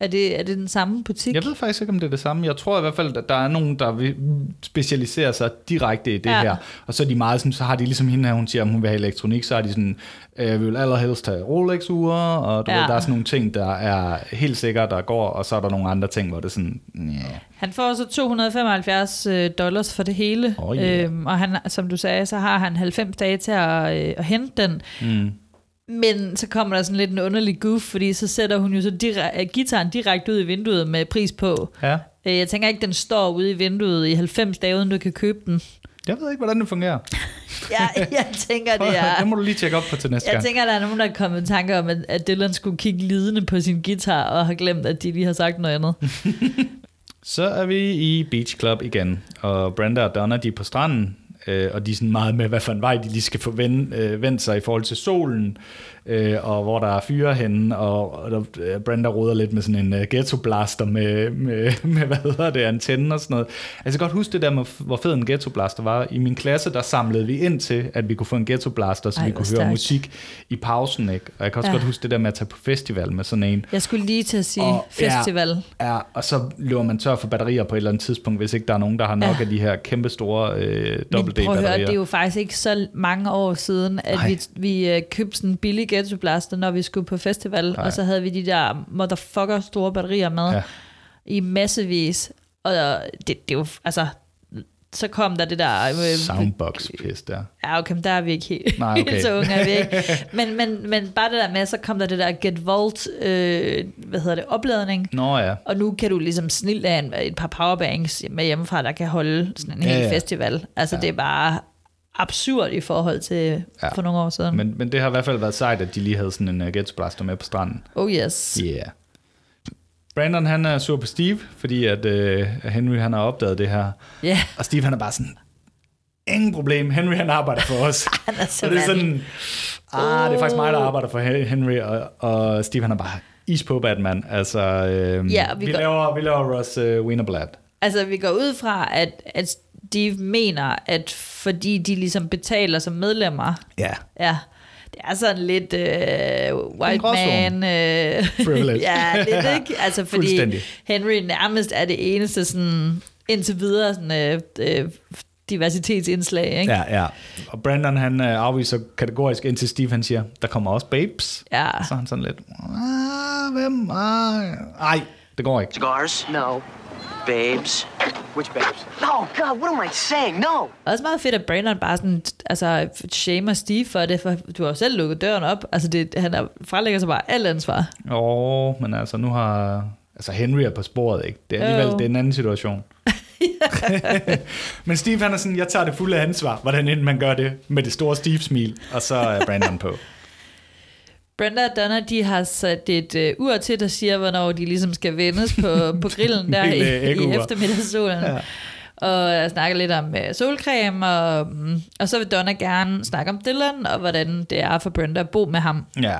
Er det, er det den samme butik? jeg ved faktisk ikke, om det er det samme. Jeg tror i hvert fald, at der er nogen, der vil specialisere sig direkte i det Ja. her. Og så er de meget sådan, så har de ligesom hende her, hun siger, om hun vil have elektronik, så har de sådan, øh, vi vil allerhelst have Rolex-ure, og du Ja. ved, der er sådan nogle ting, der er helt sikkert, der går, og så er der nogle andre ting, hvor det er sådan, yeah. Han får så 275 øh, dollars for det hele, Oh, yeah. øhm, og han, som du sagde, så har han 90 dage til at, øh, at hente den. Mm. Men så kommer der sådan lidt en underlig goof, fordi så sætter hun jo så dire- øh, gitaren direkte ud i vinduet med pris på. Ja. Øh, Jeg tænker ikke, den står ude i vinduet i 90 dage, uden du kan købe den. Jeg ved ikke, hvordan det fungerer. Ja, jeg tænker, det Det er... må du lige tjekke op på til næste Jeg gang. tænker, der er nogen, der er kommet i tanke om, at, at Dylan skulle kigge lidende på sin guitar, og har glemt, at de lige har sagt noget andet. Så er vi i Beach Club igen, og Brenda og Donna, de er på stranden, øh, og de er sådan meget med, hvad for en vej de lige skal få vend, øh, sig i forhold til solen, øh, og hvor der er fyre henne, og, og der, øh, Brenda roder lidt med sådan en uh, ghetto blaster med, med, med, hvad hedder det, antenne og sådan noget. Altså, jeg kan godt huske det der med, hvor fed en ghetto blaster var. I min klasse, der samlede vi ind til, at vi kunne få en ghetto blaster, så Ej, vi kunne høre stærkt. musik i pausen, ikke? Og jeg kan også Ja. ja. godt huske det der med at tage på festival med sådan en. Jeg skulle lige til at sige Og- festival. Ja, og så løber man tør for batterier på et eller andet tidspunkt, hvis ikke der er nogen, der har nok Ja. ja. af de her kæmpe store øh, Men prøv at høre, det er jo faktisk ikke så mange år siden, at Nej. vi, vi øh, købte sådan en billig ghetto blaster, når vi skulle på festival, Nej. og så havde vi de der motherfucker store batterier med Ja. i massevis. Og det, det er jo, altså, så kom der det der... Øh, Soundbox pis der. Ja, okay, men der er vi ikke helt, Nej, okay. så unge er vi ikke. Men, men, men bare det der med, så kom der det der Get Volt, øh, hvad hedder det, opladning. Nå ja. Og nu kan du ligesom snille af en, et par powerbanks med hjemmefra, der kan holde sådan en Ja, hel ja. festival. Altså ja. det er bare absurd i forhold til ja. For nogle år siden. Men, Men, det har i hvert fald været sejt, at de lige havde sådan en uh, ghetto blaster med på stranden. oh yes. Yeah. Brandon han er sur på Steve, fordi at uh, Henry han har opdaget det her. Ja, yeah. Og Steve han er bare sådan, ingen problem, Henry han arbejder for os. han er Så det er sådan, ah, det er faktisk mig, der arbejder for Henry, og, og Steve han er bare is på Batman. Altså, øh, Ja, vi vi, går- laver, vi laver Ross uh, Wienerblad. Altså, vi går ud fra, at, at Steve mener, at fordi de ligesom betaler som medlemmer, Ja. ja, det er sådan lidt øh, white man... Øh, Privilege. ja, lidt ikke? Altså, fordi. Henry nærmest er det eneste sådan, indtil videre sådan, øh, øh, diversitetsindslag, ikke? Ja, ja. Og Brandon han øh, afviser kategorisk indtil Steve han siger, der kommer også babes. Ja. Så er han sådan lidt, ah, hvem? Ah, ej, det går ikke. Cigars? No. Babes. Which babes? Oh, God, what am I saying? No. Også meget fedt, at Brandon bare sådan, altså, shamer Steve for det, for du har jo selv lukket døren op. Altså, det, han er, frelægger sig bare alt ansvar. Åh, oh, men altså nu har... Altså Henry er på sporet, ikke? Det er alligevel Jo. det er en anden situation. men Steve han er sådan, jeg tager det fulde ansvar, hvordan end man gør det, med det store Steve-smil, og så er Brandon på. Brenda og Donna, de har sat et øh, ur til, der siger, hvornår de ligesom skal vendes på, på grillen der i, i eftermiddagssolen. Ja. Og jeg snakker lidt om øh, solcreme, og, mm, og så vil Donna gerne snakke om Dylan, og hvordan det er for Brenda at bo med ham. Ja,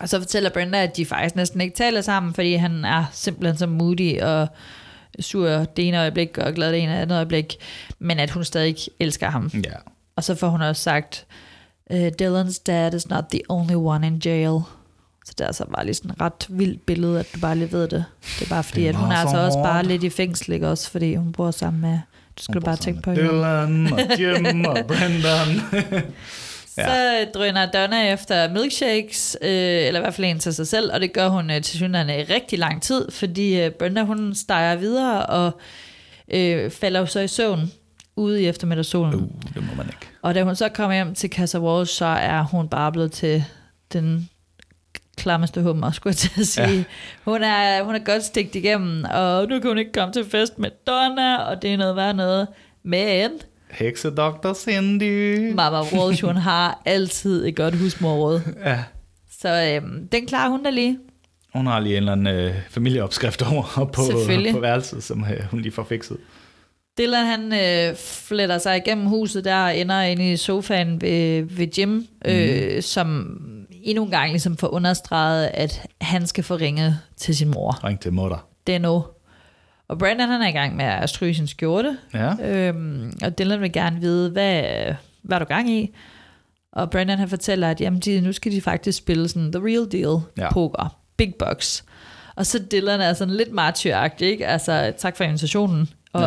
Og så fortæller Brenda, at de faktisk næsten ikke taler sammen, fordi han er simpelthen så moody og sur det ene øjeblik og glad det ene andet øjeblik, men at hun stadig elsker ham. ja. Og så får hun også sagt, uh, Dylan's dad is not the only one in jail. Så det er altså bare lige sådan et ret vildt billede, at du bare lige ved det. Det er bare fordi, Det at hun er så altså også bare lidt i fængsel, ikke også? Fordi hun bor sammen med, du skal bare tænke på hende. Dylan og Jim og Brandon. Så drøner Donna efter milkshakes, øh, eller i hvert fald en til sig selv, og det gør hun øh, til synligheden i rigtig lang tid, fordi øh, Brenda hun steger videre og øh, falder jo så i søvn ude i eftermiddagssolen. uh, det må man ikke. Og da hun så kommer hjem til Casa Walsh, så er hun bare blevet til den klammeste hummer, skulle jeg til at sige. Ja. Hun, er, hun er godt stigt igennem, og nu kan hun ikke komme til fest med Donna, og det er noget værd noget. Men Heksedoktor Cindy. Mama Walsh, hun har altid et godt husmorråd. Ja. Så øhm, den klarer hun da lige. Hun har lige en eller anden øh, familieopskrift over på, på værelset, som øh, hun lige får fikset. Dylan han øh, fletter sig igennem huset der og ender inde i sofaen ved, ved Jim, øh, Mhm. som endnu en gang ligesom får understreget, at han skal få ringet til sin mor. Ring til mutter. Det er nu. Og Brandon han er i gang med at stryge sin skjorte. Ja. Øhm, og Dylan vil gerne vide, hvad, hvad er du gang i? Og Brandon han fortæller, at jamen, de, nu skal de faktisk spille sådan the real deal Ja. poker. Big bucks. Og så Dylan er sådan lidt macho ikke? Altså, tak for invitationen. Og,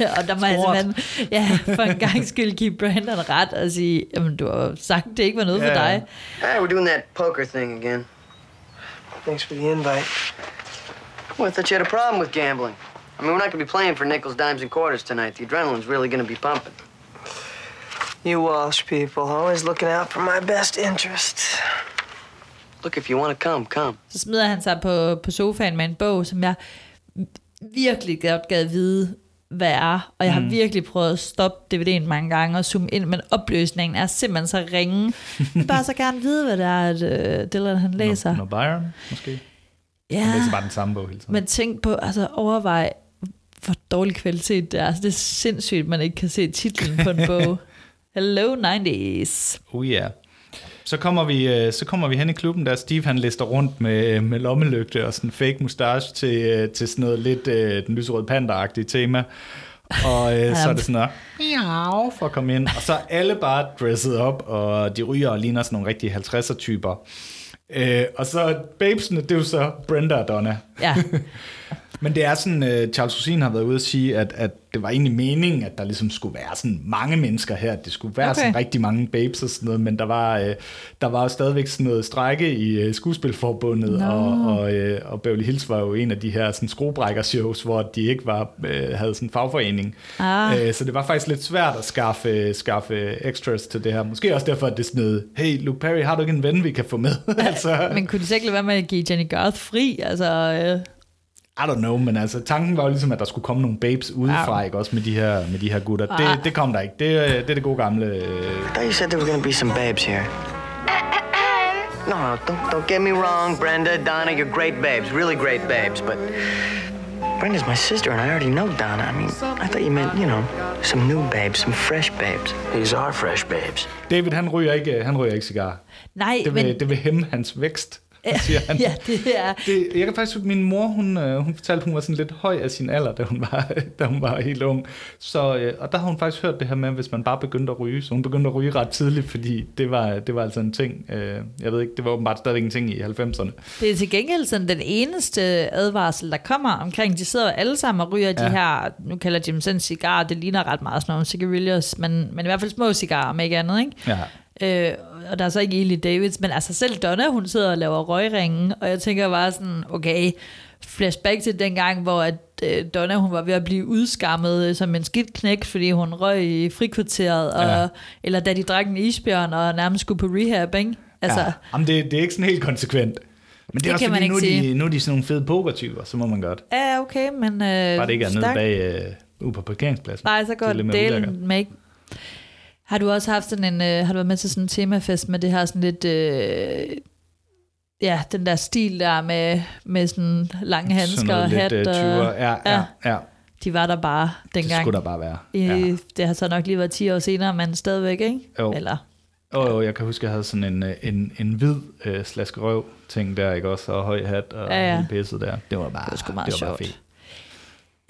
ja. og der må jeg Stort. simpelthen, ja, for en gang skyld give Brandon ret og sige, jamen du har sagt, det ikke var noget Ja, for dig. Hey, we're doing that poker thing again. Thanks for the invite. Well, I thought you had a problem with gambling. I mean, we're not going to be playing for nickels, dimes, and quarters tonight. The adrenaline's really going to be pumping. You Walsh people, always looking out for my best interest. Look, if you want to come, come. Så smider han sig på, på sofaen med en bog, som jeg virkelig godt gad vide, hvad er. Og jeg har Mm. virkelig prøvet at stoppe DVD'en mange gange og zoome ind, men opløsningen er simpelthen så ringe. Jeg vil bare så gerne vide, hvad det er, at uh, Dylan han læser. Noget Byron, måske. Ja, Han læser bare den samme bog hele tiden. men tænk på, altså overvej, hvor dårlig kvalitet det er. Altså, det er sindssygt, man ikke kan se titlen på en bog. Hello 90s. Oh yeah. Så kommer, vi, øh, så kommer vi hen i klubben, der Steve han lister rundt med, med lommelygte og sådan fake mustache til, øh, til sådan noget lidt øh, den lyserøde panda tema. Og øh, så er det sådan noget, miau, for at komme ind. Og så er alle bare dresset op, og de ryger og ligner sådan nogle rigtige 50'er typer. Øh, og så babesene, det er jo så Brenda og Donna. Ja, Men det er sådan, uh, Charles Rosin har været ude at sige, at, at det var egentlig meningen, at der ligesom skulle være sådan mange mennesker her, at det skulle være Okay. sådan rigtig mange babes og sådan noget, men der var, uh, der var jo stadigvæk sådan noget strække i uh, skuespilforbundet, Nå. og, og, uh, og Beverly Hills var jo en af de her sådan skruebrækker-shows, hvor de ikke var, uh, havde sådan en fagforening. Ah. Uh, så det var faktisk lidt svært at skaffe, skaffe extras til det her. Måske også derfor, at det sådan noget, hey Luke Perry, har du ikke en ven, vi kan få med? altså, men kunne de så ikke lade være med at give Jenny Garth fri? Altså, øh, I don't know, men altså tanken var jo ligesom, at der skulle komme nogle babes udefra, ikke også med de her, med de her gutter. Ah. Det, det kom der ikke. Det, øh, det er det gode gamle... øh, I thought you said there were going to be some babes here. No, no, don't, don't get me wrong, Brenda, Donna, you're great babes, really great babes, but Brenda's my sister, and I already know Donna. I mean, I thought you meant, you know, some new babes, some fresh babes. These are fresh babes. David, han ryger ikke, han ryger ikke cigar. nej, Det vil, men... det vil hæmme hans vækst, siger han. ja, det er... Det, jeg kan faktisk huske, min mor, hun, øh, hun fortalte, hun var sådan lidt høj af sin alder, da hun var, da hun var helt ung. Så, øh, og der har hun faktisk hørt det her med, hvis man bare begyndte at ryge. Så hun begyndte at ryge ret tidligt, fordi det var, det var altså en ting. Øh, jeg ved ikke, det var åbenbart stadigvæk en ting i 90'erne. Det er til gengæld sådan den eneste advarsel, der kommer omkring. De sidder alle sammen og ryger ja. de her, nu kalder de dem sådan cigarer, det ligner ret meget sådan nogle cigarillos, men, men i hvert fald små cigarer, om ikke andet, ikke? Ja. Øh, og der er så ikke Eli Davids, men altså selv Donna, hun sidder og laver røgringen, og jeg tænker bare sådan, okay, flashback til den gang, hvor at, øh, Donna hun var ved at blive udskammet øh, som en skidt knæk, fordi hun røg i frikvarteret, og, Ja. eller da de drak en isbjørn og nærmest skulle på rehab, ikke? Altså, ja. Jamen, det, det er ikke sådan helt konsekvent. Men det, Det er også kan man fordi, nu, er sige. de, nu er de sådan nogle fede pokertyper, så må man godt. ja, okay, men... Øh, Bare det ikke er nede bag øh, ude på parkeringspladsen. Nej, så Det går ulækkert. delen med ikke. Har du også haft sådan en, øh, har du været med til sådan en temafest med det her sådan lidt, øh, ja, den der stil der med, med sådan lange handsker Sådan og hat, lidt, øh, og. Ja, ja, ja. de var der bare Det dengang. skulle der bare være. I, Ja. Det har så nok lige været 10 år senere, men stadigvæk, ikke? Jo. Eller, jo, jeg kan huske, jeg havde sådan en, øh, en, en hvid øh, slaskerøv ting der, ikke også? Og høj hat og Ja, ja, hele pisset der. Det var bare, Det var meget det var bare sjovt. fedt.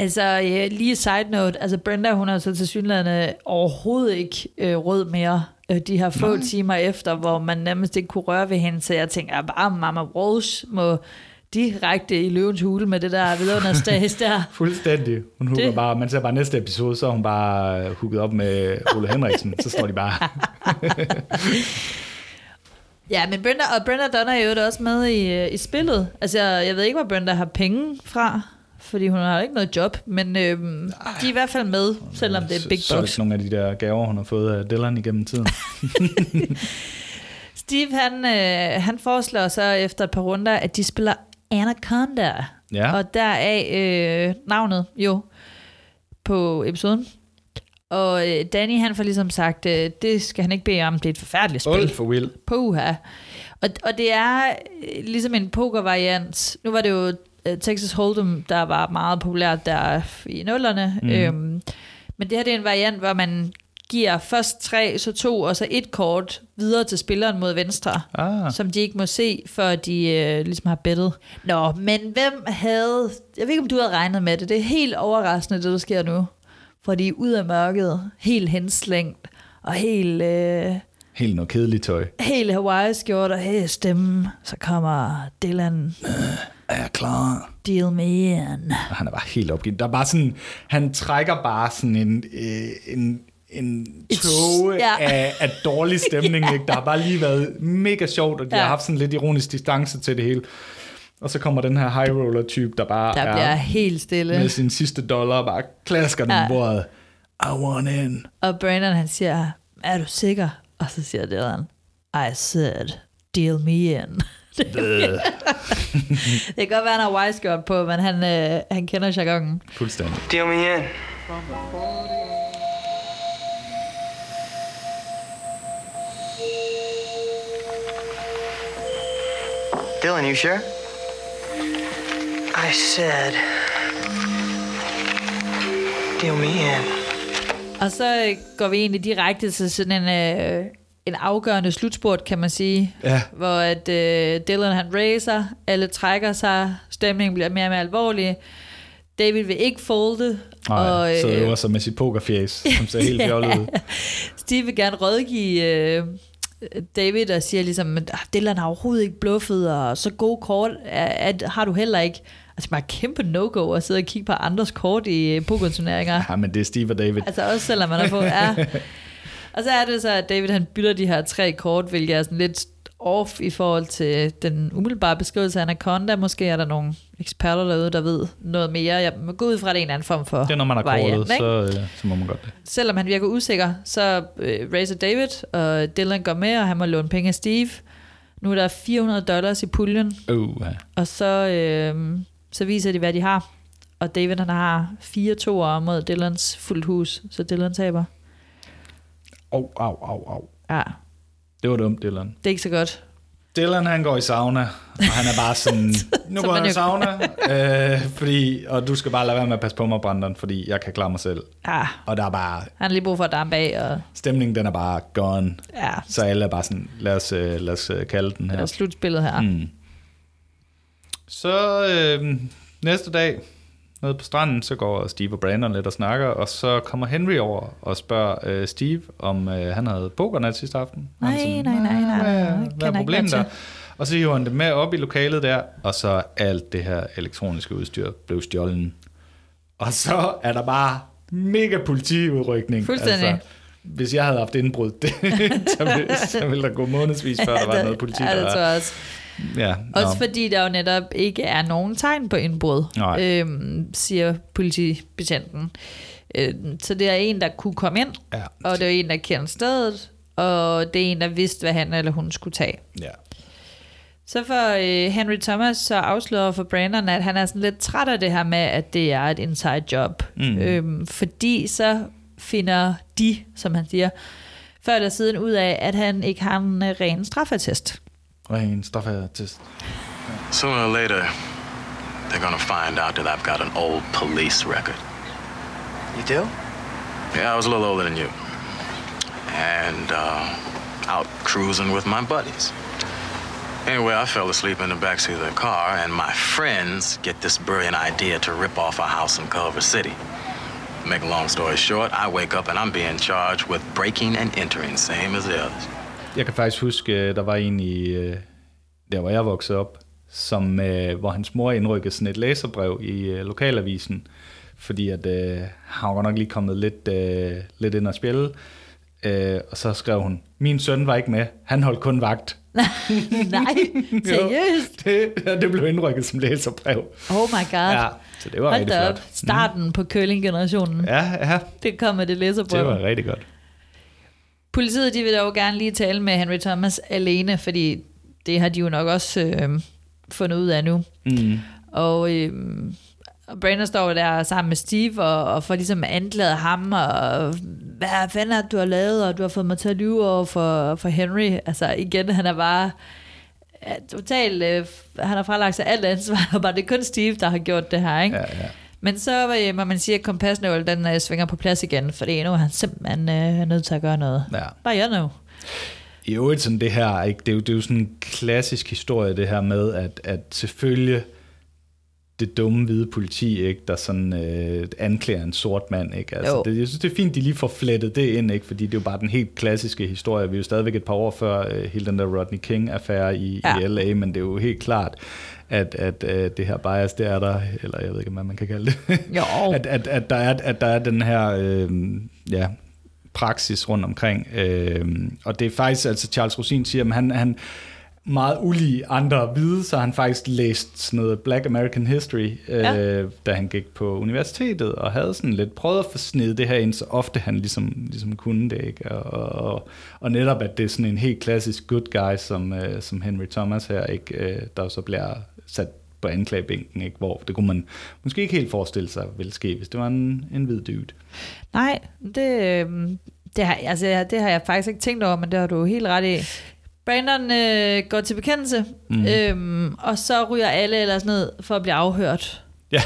Altså, ja, lige side note, altså Brenda, hun er så til synligheden overhovedet ikke øh, rød mere øh, de her få Nej. timer efter, hvor man nærmest ikke kunne røre ved hende, så jeg tænker at bare, Mama Walsh må direkte i løvens hule med det der vidunderstas der. Fuldstændig. Hun hugger Det- bare, man ser bare næste episode, så er hun bare øh, hugget op med Ole Henriksen. så står de bare, Ja, men Brenda, og Brenda Donna er jo også med i, øh, i spillet. Altså, jeg, jeg ved ikke, hvor Brenda har penge fra, fordi hun har ikke noget job, men øhm, de er i hvert fald med, selvom det er big så er det nogle af de der gaver, hun har fået af Dylan igennem tiden. Steve, han, øh, han foreslår så efter et par runder, at de spiller Anaconda. Ja. Og deraf øh, navnet jo på episoden. Og øh, Danny, han får ligesom sagt, øh, det skal han ikke bede om, det er et forfærdeligt spil. Old for Will. Puha. Og, og det er øh, ligesom en pokervariant. Nu var det jo øh, Texas Hold'em, der var meget populært der i nullerne. Mm. Øhm, men det her det er en variant, hvor man giver først tre, så to, og så et kort videre til spilleren mod venstre, Ah. som de ikke må se, før de øh, ligesom har bettet. Nå, men hvem havde... Jeg ved ikke, om du havde regnet med det. Det er helt overraskende, det der sker nu. For de er ud af mørket, helt henslængt, og helt... Øh, Helt noget kedeligt tøj. helt Hawaii-skjort og hey, stemme. Så kommer Dylan, Er jeg klar? deal me in. Og han er bare helt opgivet. Der er bare sådan, han trækker bare sådan en, øh, en, en tåge ja. af, af dårlig stemning. ja. ikke? Der har bare lige været mega sjovt, og de ja. Har haft sådan lidt ironisk distance til det hele. Og så kommer den her high roller type, der bare Der er bliver helt stille. med sin sidste dollar og bare klasker den Ja. ja. bordet. I want in. Og Brandon han siger, er du sikker? Og så siger Dylan, I said, deal me in. det kan godt være, han har Wiseguard på, men han, øh, han kender jargonen. Fuldstændig. Deal me in. Dylan, you sure? I said, deal me in. Og så går vi egentlig direkte til sådan en, øh, en afgørende slutspurt, kan man sige. Ja. Hvor at øh, Dylan han racer, alle trækker sig, stemningen bliver mere og mere alvorlig. David vil ikke folde. Nej, og, øh, så øver sig med sit pokerfjæs, som ser helt fjollet ud. Steve vil gerne rådgive øh, David og siger ligesom, at "Ah, Dylan har overhovedet ikke bluffet, og så gode kort er, at, har du heller ikke. Altså bare kæmpe no-go at sidde og kigge på andres kort i øh, pokerturneringer. Ja, men det er Steve og David. Altså også selvom man har fået, ja. Og så er det så, at David han bytter de her tre kort, hvilket er sådan lidt off i forhold til den umiddelbare beskrivelse af Anaconda. Måske er der nogle eksperter derude, der ved noget mere. Jeg må gå ud fra, at det er en anden form for Det er, når man har kortet, så, øh, så må man godt det. Selvom han virker usikker, så øh, racer David, og Dylan går med, og han må låne penge af Steve. Nu er der 400 dollars i puljen, Uh, ja. og så, øh, så viser de, hvad de har. Og David han har fire toer mod Dylans fuldt hus, så Dylan taber. Au, au, au, au. Ja, Det var dumt, Dylan. det er ikke så godt. Dylan, han går i sauna, og han er bare sådan, nu går jeg i sauna, øh, fordi, og du skal bare lade være med at passe på mig, Brandon, fordi jeg kan klare mig selv. Ja, Og der er bare, han har lige brug for at dampe af, og stemningen den er bare gone. ja, Så alle er bare sådan, lad os, øh, lad os øh, kalde den det er her. slutspillet her. Mm. Så øh, næste dag, nede på stranden, så går Steve og Brandon lidt og snakker, og så kommer Henry over og spørger øh, Steve, om øh, han havde pokernat sidste aften. Han Nej, er nej, nej, nej, Hvad, det hvad er problemet der? Og så hiver han det med op i lokalet der, og så alt det her elektroniske udstyr blev stjålet. Og så er der bare mega politiudrykning. Fuldstændig. Altså, hvis jeg havde haft indbrud, det, så, ville, så ville der gå månedsvis, før der var noget politi. Ja, der det var- tror jeg også. Ja, Også nå. fordi der jo netop ikke er nogen tegn på indbrud, Nej. øhm, siger politibetjenten. Øhm, så det er en, der kunne komme ind, Ja. og det er en, der kender stedet, og det er en, der vidste, hvad han eller hun skulle tage. Ja. Så får øh, Henry Thomas så afsløret for Brandon, at han er sådan lidt træt af det her med, at det er et inside job. Mm. Øhm, fordi så finder de, som han siger, før eller siden ud af, at han ikke har en øh, ren straffetest. Ren straffetest. Sooner or later, they're gonna find out that I've got an old police record. You do? Yeah, I was a little older than you. And uh, out cruising with my buddies. Anyway, I fell asleep in the backseat of the car, and my friends get this brilliant idea to rip off a house in Culver City. Make a long story short, I wake up and I'm being charged with breaking and entering, same as the others. Jeg kan faktisk huske, øh, der var en i, øh, der hvor jeg voksede op, som, øh, hvor hans mor indrykkede sådan et læserbrev i øh, lokalavisen, fordi at øh, han var nok lige kommet lidt, øh, lidt ind og spille. Øh, og så skrev hun, min søn var ikke med, han holdt kun vagt. Nej, seriøst? det, det blev indrykket som læserbrev. Oh my god. Ja, så det var Hold rigtig flot. op. Starten mm. på curling-generationen. Ja, ja, Det kom med det læserbrev. det var rigtig godt. Politiet de vil dog gerne lige tale med Henry Thomas alene, fordi det har de jo nok også øh, fundet ud af nu. Mm. Og, øh, og Brandon står der sammen med Steve og, og får ligesom anklaget ham, og hvad fanden er du har lavet, og du har fået mig til at lyve over for, for Henry. Altså igen, han er bare ja, totalt, øh, han har fralagt sig alt ansvar, og bare det er kun Steve, der har gjort det her, ikke? Ja, ja. Men så øh, må man sige, at kompasnålen den øh, svinger på plads igen, fordi nu er han simpelthen øh, nødt til at gøre noget. Ja. Bare jeg nu. I øvrigt sådan det her, ikke? Det, er jo, det er jo sådan en klassisk historie, det her med, at, at selvfølgelig det dumme hvide politi, ikke, der sådan øh, anklager en sort mand. Ikke? Altså, Jo. det, jeg synes, det er fint, de lige får flettet det ind, ikke? fordi det er jo bare den helt klassiske historie. Vi er jo stadigvæk et par år før øh, hele den der Rodney King-affære i, ja. Ja. i LA, men det er jo helt klart, at, at øh, det her bias, det er der, eller jeg ved ikke, hvad man kan kalde det, Jo. at, at, at, der er, at der er den her øh, ja, praksis rundt omkring. Øh, og det er faktisk, altså Charles Rosin siger, at han, han meget ulig andre hvide, så han faktisk læst sådan noget Black American History, øh, Ja. da han gik på universitetet, og havde sådan lidt prøvet at få snedet det her ind, så ofte han ligesom, ligesom kunne det, ikke? Og, og, og netop, at det er sådan en helt klassisk good guy, som, øh, som Henry Thomas her, ikke? Øh, der så bliver sat på anklagebænken, ikke? hvor det kunne man måske ikke helt forestille sig ville ske, hvis det var en, en hvid dude. Nej, det, øh, det, har, altså, det har jeg faktisk ikke tænkt over, men det har du helt ret i. Brandon øh, går til bekendelse, mm. øhm, og så ryger alle ellers ned for at blive afhørt. Ja.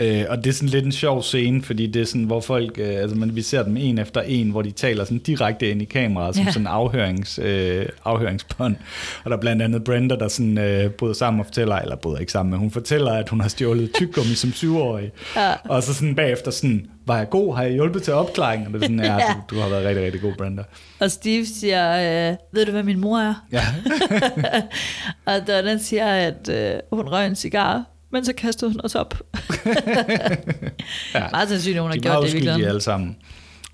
Øh, og det er sådan lidt en sjov scene, fordi det er sådan, hvor folk, øh, altså man, vi ser dem en efter en, hvor de taler sådan direkte ind i kameraet, som Ja. sådan afhørings, øh, afhøringsbånd. Og der er blandt andet Brenda, der sådan øh, bryder sammen og fortæller, eller bryder ikke sammen, men hun fortæller, at hun har stjålet tyggegummi som syvårig. Ja. Og så sådan bagefter sådan, var jeg god? Har jeg hjulpet til opklaringen? Og det er sådan, ja, Ja. du, du har været rigtig, rigtig god, Brenda. Og Steve siger, øh, ved du hvad min mor er? Ja. og Donna siger, at øh, hun røg en cigar, men så kastede hun os op. ja. Meget sandsynligt, hun har De er gjort det i virkeligheden. alle sammen.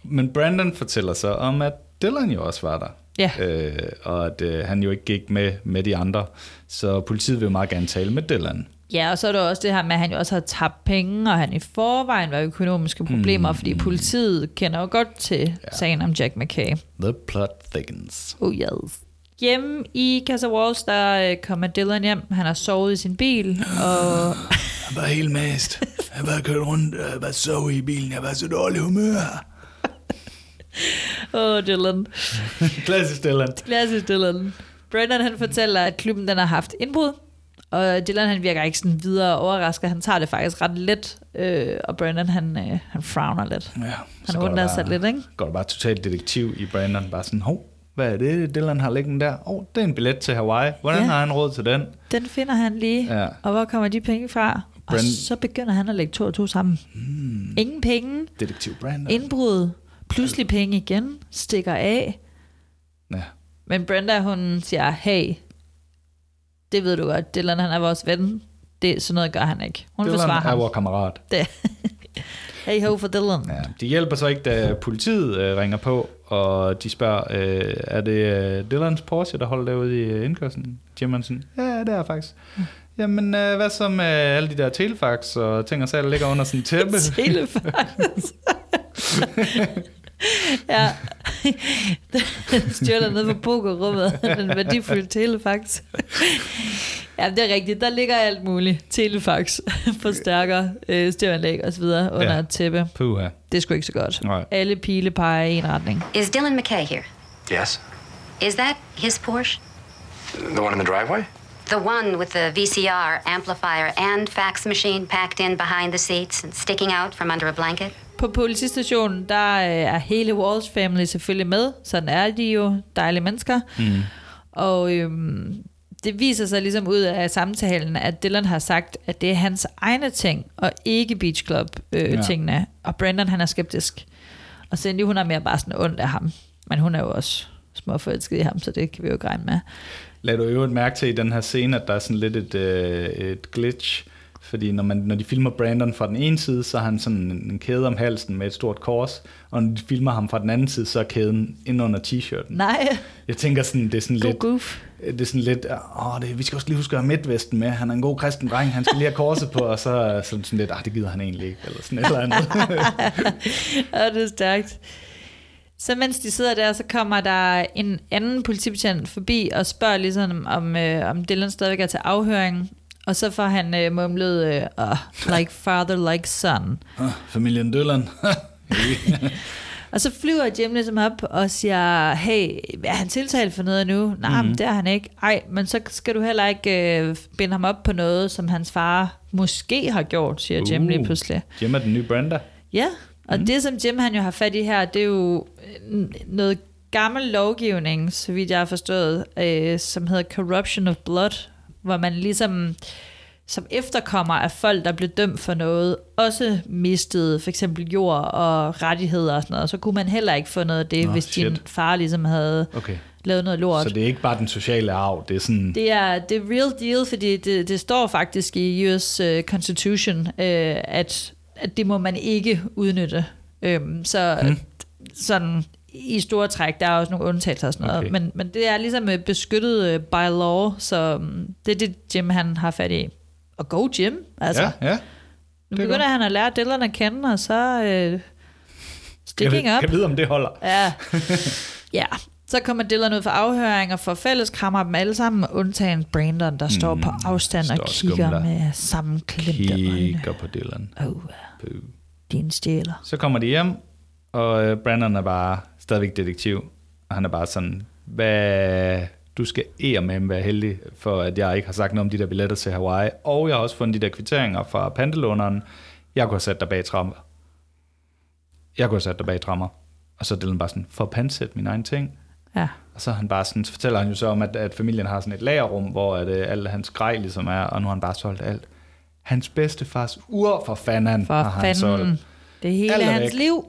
Men Brandon fortæller så om, at Dylan jo også var der. Ja. Øh, og at øh, han jo ikke gik med, med de andre. Så politiet vil jo meget gerne tale med Dylan. Ja, og så er der også det her med, at han jo også har tabt penge, og han i forvejen var økonomiske problemer, mm. fordi politiet kender jo godt til ja. sagen om Jack McKay. The plot thickens. Oh yes. Hjemme i Casa Walls, der øh, kommer Dylan hjem. Han har sovet i sin bil, og Jeg var helt mast. Jeg var kørt rundt, jeg var så i bilen, jeg var så dårlig humør. Åh, oh, Dylan. Klassisk Dylan. Klassisk Dylan. Brendan han fortæller, at klubben den har haft indbrud, og Dylan han virker ikke sådan videre overrasket. Han tager det faktisk ret let, øh, og Brendan han, øh, han frowner lidt. Ja, Han undrer sig lidt, ikke? Går der bare totalt detektiv i Brandon. Bare sådan, hov, hvad er det, Dylan har liggende der? Åh, oh, det er en billet til Hawaii. Hvordan Ja. har han råd til den? Den finder han lige, Ja. og hvor kommer de penge fra? Og Brand- så begynder han at lægge to og to sammen. Mm. Ingen penge, Detektiv Brandon. indbrud, pludselig penge igen, stikker af. Ja. Men Brenda, hun siger, hey, det ved du godt, Dylan han er vores ven. Det, sådan noget gør han ikke. Hun Dylan forsvarer er vores kammerat. Det. hey ho for Dylan. Ja, de hjælper så ikke, da politiet øh, ringer på, og de spørger, øh, er det øh, Dylans Porsche, der holder derude i øh, indkørslen? Jim sådan, ja, det er faktisk. Jamen, øh, hvad så med alle de der telefax og ting og sager, der ligger under sådan en tæppe? Telefax. ja. Stjåler ned på pokerrummet. Den værdifulde telefax. Ja, det er rigtigt. Der ligger alt muligt. Telefax, forstærker, øh, styranlæg og så videre under Ja. et tæppe. Puha. Det er sgu ikke så godt. Nej. Alle pile peger i en retning. Is Dylan McKay here? Yes? Is that his Porsche? The one in the driveway? The one with the VCR, amplifier, and fax machine packed in behind the seats and sticking out from under a blanket? På politistationen, der øh, er hele Walls family selvfølgelig med. Sådan er de jo dejlige mennesker. Mm. Og øhm, det viser sig ligesom ud af samtalen, at Dylan har sagt, at det er hans egne ting, og ikke Beach Club øh, Ja. Og Brandon, han er skeptisk. Og Cindy, hun er mere bare sådan ondt af ham. Men hun er jo også småforelsket i ham, så det kan vi jo ikke regne med. Lad du øvrigt mærke til i den her scene, at der er sådan lidt et, øh, et glitch, fordi når, man, når de filmer Brandon fra den ene side, så har han sådan en, en kæde om halsen med et stort kors, og når de filmer ham fra den anden side, så er kæden ind under t-shirten. Nej, Jeg tænker sådan, det er sådan god lidt... goof. Det er sådan lidt, åh, det, vi skal også lige huske at have midtvesten med. Han er en god kristen dreng, han skal lige have korset på, og så sådan, sådan lidt, ah, det gider han egentlig ikke, eller sådan et eller andet. Ja, det er stærkt. Så mens de sidder der, så kommer der en anden politibetjent forbi og spørger ligesom, om, øh, om Dylan stadigvæk er til afhøring. Og så får han øh, mumlet, øh, oh, like father, like son. Ah, Familien Dylan. Og så flyver Jim ligesom op og siger, hey, er han tiltalt for noget nu? Nej, mm-hmm. det er han ikke. Ej, men så skal du heller ikke øh, binde ham op på noget, som hans far måske har gjort, siger Jim Uh. lige pludselig. Jim er den nye Brenda. Ja, og mm. det som Jim han jo har fat i her, det er jo øh, noget gammel lovgivning, så vidt jeg har forstået, øh, som hedder Corruption of Blood, hvor man ligesom som efterkommer af folk, der blev dømt for noget, også mistede for eksempel jord og rettigheder og sådan noget. Så kunne man heller ikke få noget af det, Nå, hvis din shit. far ligesom havde Okay. lavet noget lort. Så det er ikke bare den sociale arv, det er sådan... Det er, er real deal, fordi det, det står faktisk i US uh, Constitution, uh, at, at det må man ikke udnytte. Um, så hmm. sådan i store træk, der er også nogle undtagelser og sådan noget, Okay. men, men det er ligesom øh, beskyttet uh, by law, så um, det er det, Jim han har fat i. Og go Jim, altså. Ja, ja. nu er begynder godt. han at lære Dylan at kende, og så Jeg sticking ved, up. kan vide, om det holder. Ja. ja. Så kommer Dylan ud for afhøring og får fælles krammer dem alle sammen, undtagen Brandon, der mm, står på afstand og står og kigger skumler. med sammenklemte øjne. Kigger på Dylan. Oh, din stjæler. Så kommer de hjem, og øh, Brandon er bare stadigvæk detektiv. Og han er bare sådan, hvad... Du skal ære med være heldig, for at jeg ikke har sagt noget om de der billetter til Hawaii. Og jeg har også fundet de der kvitteringer fra pantelåneren. Jeg kunne have sat dig bag trammer. Jeg kunne have sat dig bag trammer. Og så er Dylan bare sådan, for at pantsætte mine egne ting. Ja. Og så, han bare sådan, så fortæller han jo så om, at, at familien har sådan et lagerrum, hvor at, øh, alt hans grej ligesom er, og nu har han bare solgt alt. Hans bedstefars ur for fanden For har han solgt. Det hele Alt er hans væk. liv.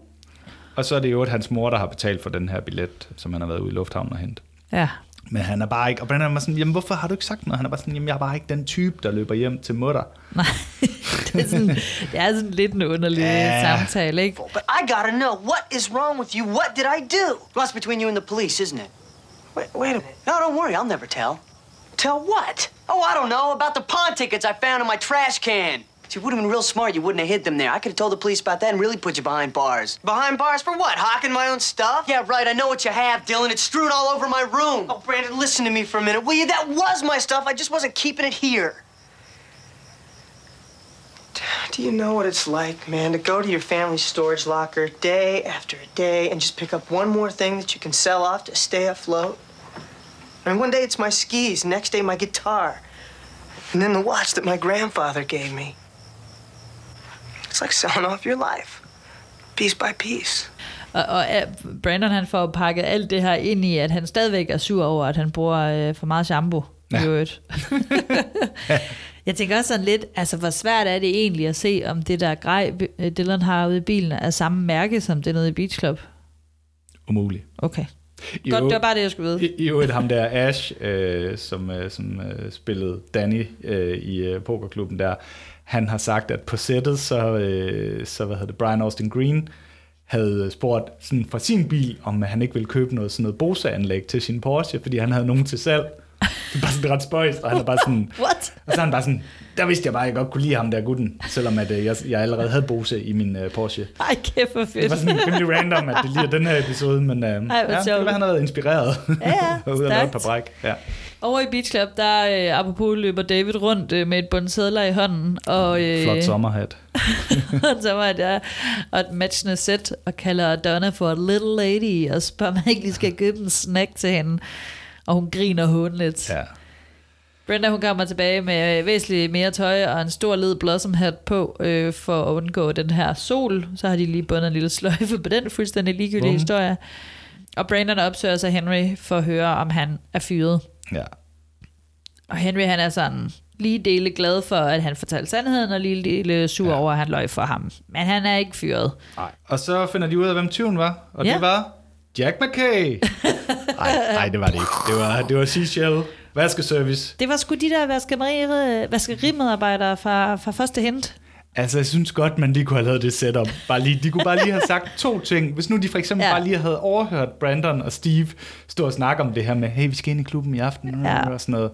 Og så er det jo hans mor, der har betalt for den her billet, som han har været ude i lufthavnen og hente. Ja. Men han er bare ikke, og Brandon er bare sådan, jamen hvorfor har du ikke sagt noget? Han er bare sådan, jamen jeg er bare ikke den type, der løber hjem til mutter. Nej, det er sådan, det er sådan lidt en underlig Ja. samtale, ikke? But I gotta know, what is wrong with you? What did I do? Well, that's between you and the police, isn't it? Wait, wait a minute. No, don't worry, I'll never tell. Tell what? Oh, I don't know, about the pawn tickets I found in my trash can. See, it would have been real smart you wouldn't have hid them there. I could have told the police about that and really put you behind bars. Behind bars for what? Hawking my own stuff? Yeah, right, I know what you have, Dylan. It's strewn all over my room. Oh, Brandon, listen to me for a minute, will you? That was my stuff. I just wasn't keeping it here. Do you know what it's like, man, to go to your family's storage locker day after day and just pick up one more thing that you can sell off to stay afloat? I mean, one day it's my skis, next day my guitar, and then the watch that my grandfather gave me. It's like selling off your life, piece by piece. Og, og øh, Brandon han får pakket alt det her ind i, at han stadigvæk er sur over, at han bruger øh, for meget shampoo. Ja. Ja. Jeg tænker også sådan lidt, altså hvor svært er det egentlig at se, om det der grej, øh, Dylan har ude i bilen, er samme mærke som det nede i Beach Club? Umuligt. Okay. I Godt, det var bare det, jeg skulle vide. I, i øvrigt ham der Ash, øh, som, øh, som øh, spillede Danny øh, i øh, pokerklubben der, han har sagt, at på sættet, så, øh, så hvad hedder det, Brian Austin Green havde spurgt sådan fra sin bil, om han ikke ville købe noget, sådan noget Bose-anlæg til sin Porsche, fordi han havde nogen til salg. Det er bare sådan ret spøjst, og han er bare sådan... What? Og så er han bare sådan, der vidste jeg bare, at jeg godt kunne lide ham der gutten, selvom at, øh, jeg, jeg allerede havde Bose i min øh, Porsche. Ej, kæft Det fedt. var sådan rimelig random, at det lige er den her episode, men øh, Ej, ja, det være, han har været inspireret. Ja, ja, og ude og lave et par bræk. Ja. Over i Beach Club, der øh, apropos løber David rundt øh, med et bund sædler i hånden, og, øh, Flot sommerhat. så var der og et matchende sæt, og kalder Donna for a little lady, og spørger, om han ikke lige skal købe en snack til hende. Og hun griner hånligt. Ja. Brenda hun kommer tilbage med øh, væsentligt mere tøj og en stor led blossom hat på øh, for at undgå den her sol. Så har de lige bundet en lille sløjfe på den fuldstændig ligegyldige Bum. historie. Og Brandon opsøger sig Henry for at høre, om han er fyret. ja. Og Henry han er sådan lige dele glad for, at han fortalte sandheden, og lige dele sur ja. over, at han løg for ham. Men han er ikke fyret. Nej. Og så finder de ud af, hvem tyven var, og Ja. det var Jack McKay. Nej, nej, det var det ikke. Det var, det var Seashell vaskeservice. Det var sgu de der vaskeri- vaskerimedarbejdere fra, fra første hint. Altså, jeg synes godt, man lige kunne have lavet det setup. Bare lige, de kunne bare lige have sagt to ting. Hvis nu de for eksempel ja. bare lige havde overhørt Brandon og Steve stå og snakke om det her med, hey, vi skal ind i klubben i aften, Ja. og sådan noget.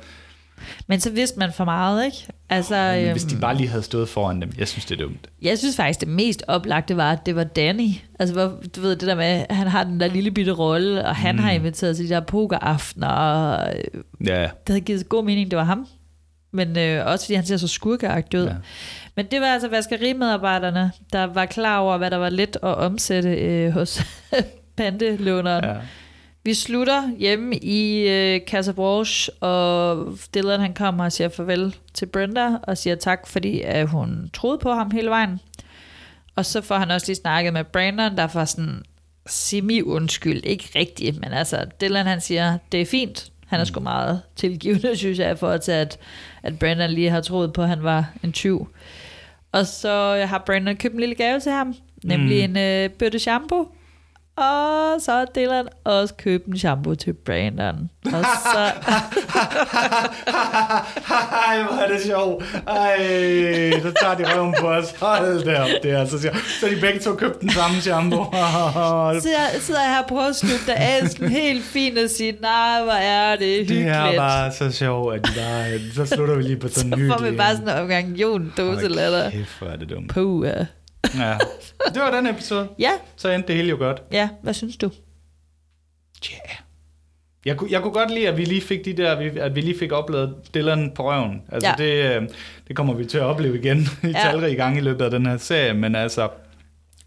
Men så vidste man for meget, ikke? Altså, Men hvis de øhm, bare lige havde stået foran dem, jeg synes, det er dumt. Jeg synes faktisk, det mest oplagte var, at det var Danny. Altså, hvor, du ved, det der med, at han har den der lille bitte rolle, og han mm. har inviteret til de der pokeraftener, og øh, Ja, det havde givet god mening, det var ham. Men øh, også fordi han ser så skurkeagtig ud. Ja. Men det var altså vaskerimedarbejderne, der var klar over, hvad der var let at omsætte øh, hos pantelåneren. Ja. Vi slutter hjemme i øh, Casa Branche, og Dylan han kommer og siger farvel til Brenda, og siger tak, fordi at hun troede på ham hele vejen. Og så får han også lige snakket med Brandon, der var sådan semi-undskyld, ikke rigtigt, men altså Dylan han siger, det er fint, han er sgu meget tilgivende, synes jeg, for at, at, at Brandon lige har troet på, at han var en tyv. Og så har Brandon købt en lille gave til ham, nemlig mm. en øh, bøtte shampoo. Og så har Dylan også købt en shampoo til Brandon. Og så... Ej, hvor er det sjovt. Ej, så tager de røven på os. Hold da op, det er så sjovt. Så de begge to købt den samme shampoo. så jeg sidder her på at slutte af sådan helt fint og sige, nej, hvor er det hyggeligt. Det er bare så sjovt, at bare, så slutter vi lige på sådan en hyggelig. Så får vi bare sådan en omgang Jon dåselatter. Kæft, hvor er det dumt. Puh, ja. Ja, det var den episode. Ja. Så endte det hele jo godt. Ja, hvad synes du? Ja. Yeah. Jeg, kunne, jeg kunne godt lide, at vi lige fik de der, at vi lige fik oplevet Dylan på røven. Altså ja. det, øh, det kommer vi til at opleve igen i ja. talrige gange i løbet af den her serie, men altså,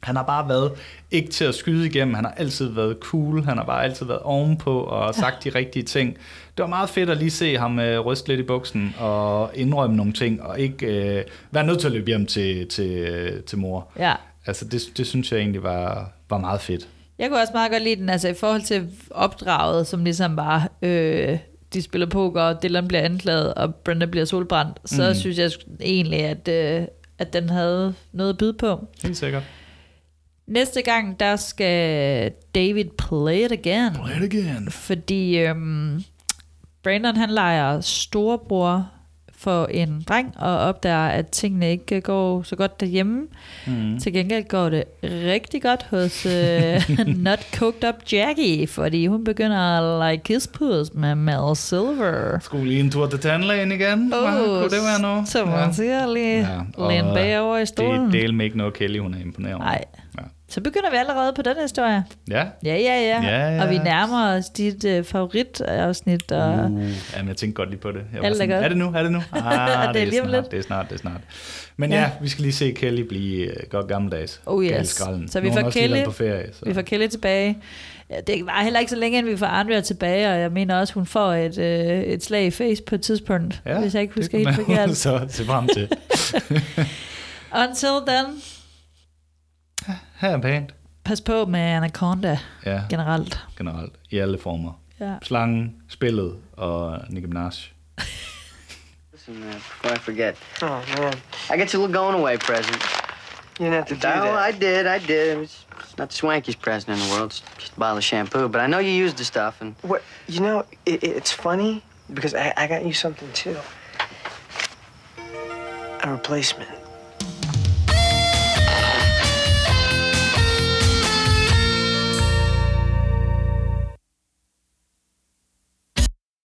han har bare været ikke til at skyde igennem, han har altid været cool, han har bare altid været ovenpå og sagt ja. de rigtige ting. Det var meget fedt at lige se ham øh, ryste lidt i buksen og indrømme nogle ting, og ikke øh, være nødt til at løbe hjem til, til, øh, til mor. Ja. Altså det, det synes jeg egentlig var, var meget fedt. Jeg kunne også meget godt lide den, altså i forhold til opdraget, som ligesom bare, øh, de spiller poker, og Dylan bliver anklaget, og Brenda bliver solbrændt, så mm. synes jeg egentlig, at, øh, at den havde noget at byde på. Helt sikkert. Næste gang, der skal David play it again. Play it again. Fordi øhm, Brandon, han leger storebror for en dreng, og opdager, at tingene ikke går så godt derhjemme. Mm. Til gengæld går det rigtig godt hos uh, Not Cooked Up Jackie, fordi hun begynder at like kiss puss med Mel Silver. Skulle lige en tur til tandlægen igen? Oh, Kunne det være noget? Så man ja. siger lige ja. bagover i stolen. Det er del med ikke noget Kelly, hun er imponeret Nej. Ja. Så begynder vi allerede på den historie. Ja. Ja, ja, ja. ja, ja. Og vi nærmer os dit uh, favoritafsnit. Og... Uh, jamen, jeg tænkte godt lige på det. Jeg var sådan, er, er det nu? Er det nu? Ah, det, er det, er snart, det er snart, det er snart. Men ja, ja vi skal lige se Kelly blive uh, godt gammeldags. Oh yes. Så vi får, Kelly, på ferie, så. vi får Kelly tilbage. Det var heller ikke så længe, inden vi får Andrea tilbage, og jeg mener også, hun får et, øh, et slag i face på et tidspunkt, ja, hvis jeg ikke husker helt forkert. så se frem til. Until then. Her er pænt pas på med Anaconda ja, generelt. Generelt, i alle former. Ja. Slangen, spillet og Nicki Minaj. Listen, man, before I forget. Oh, man. I got you a little going away present. You didn't have to do oh, that. I did, I did. It was, it's not the swankiest present in the world. It's just a bottle of shampoo. But I know you used the stuff, and... What? You know, it, it's funny, because I, I got you something, too. A replacement.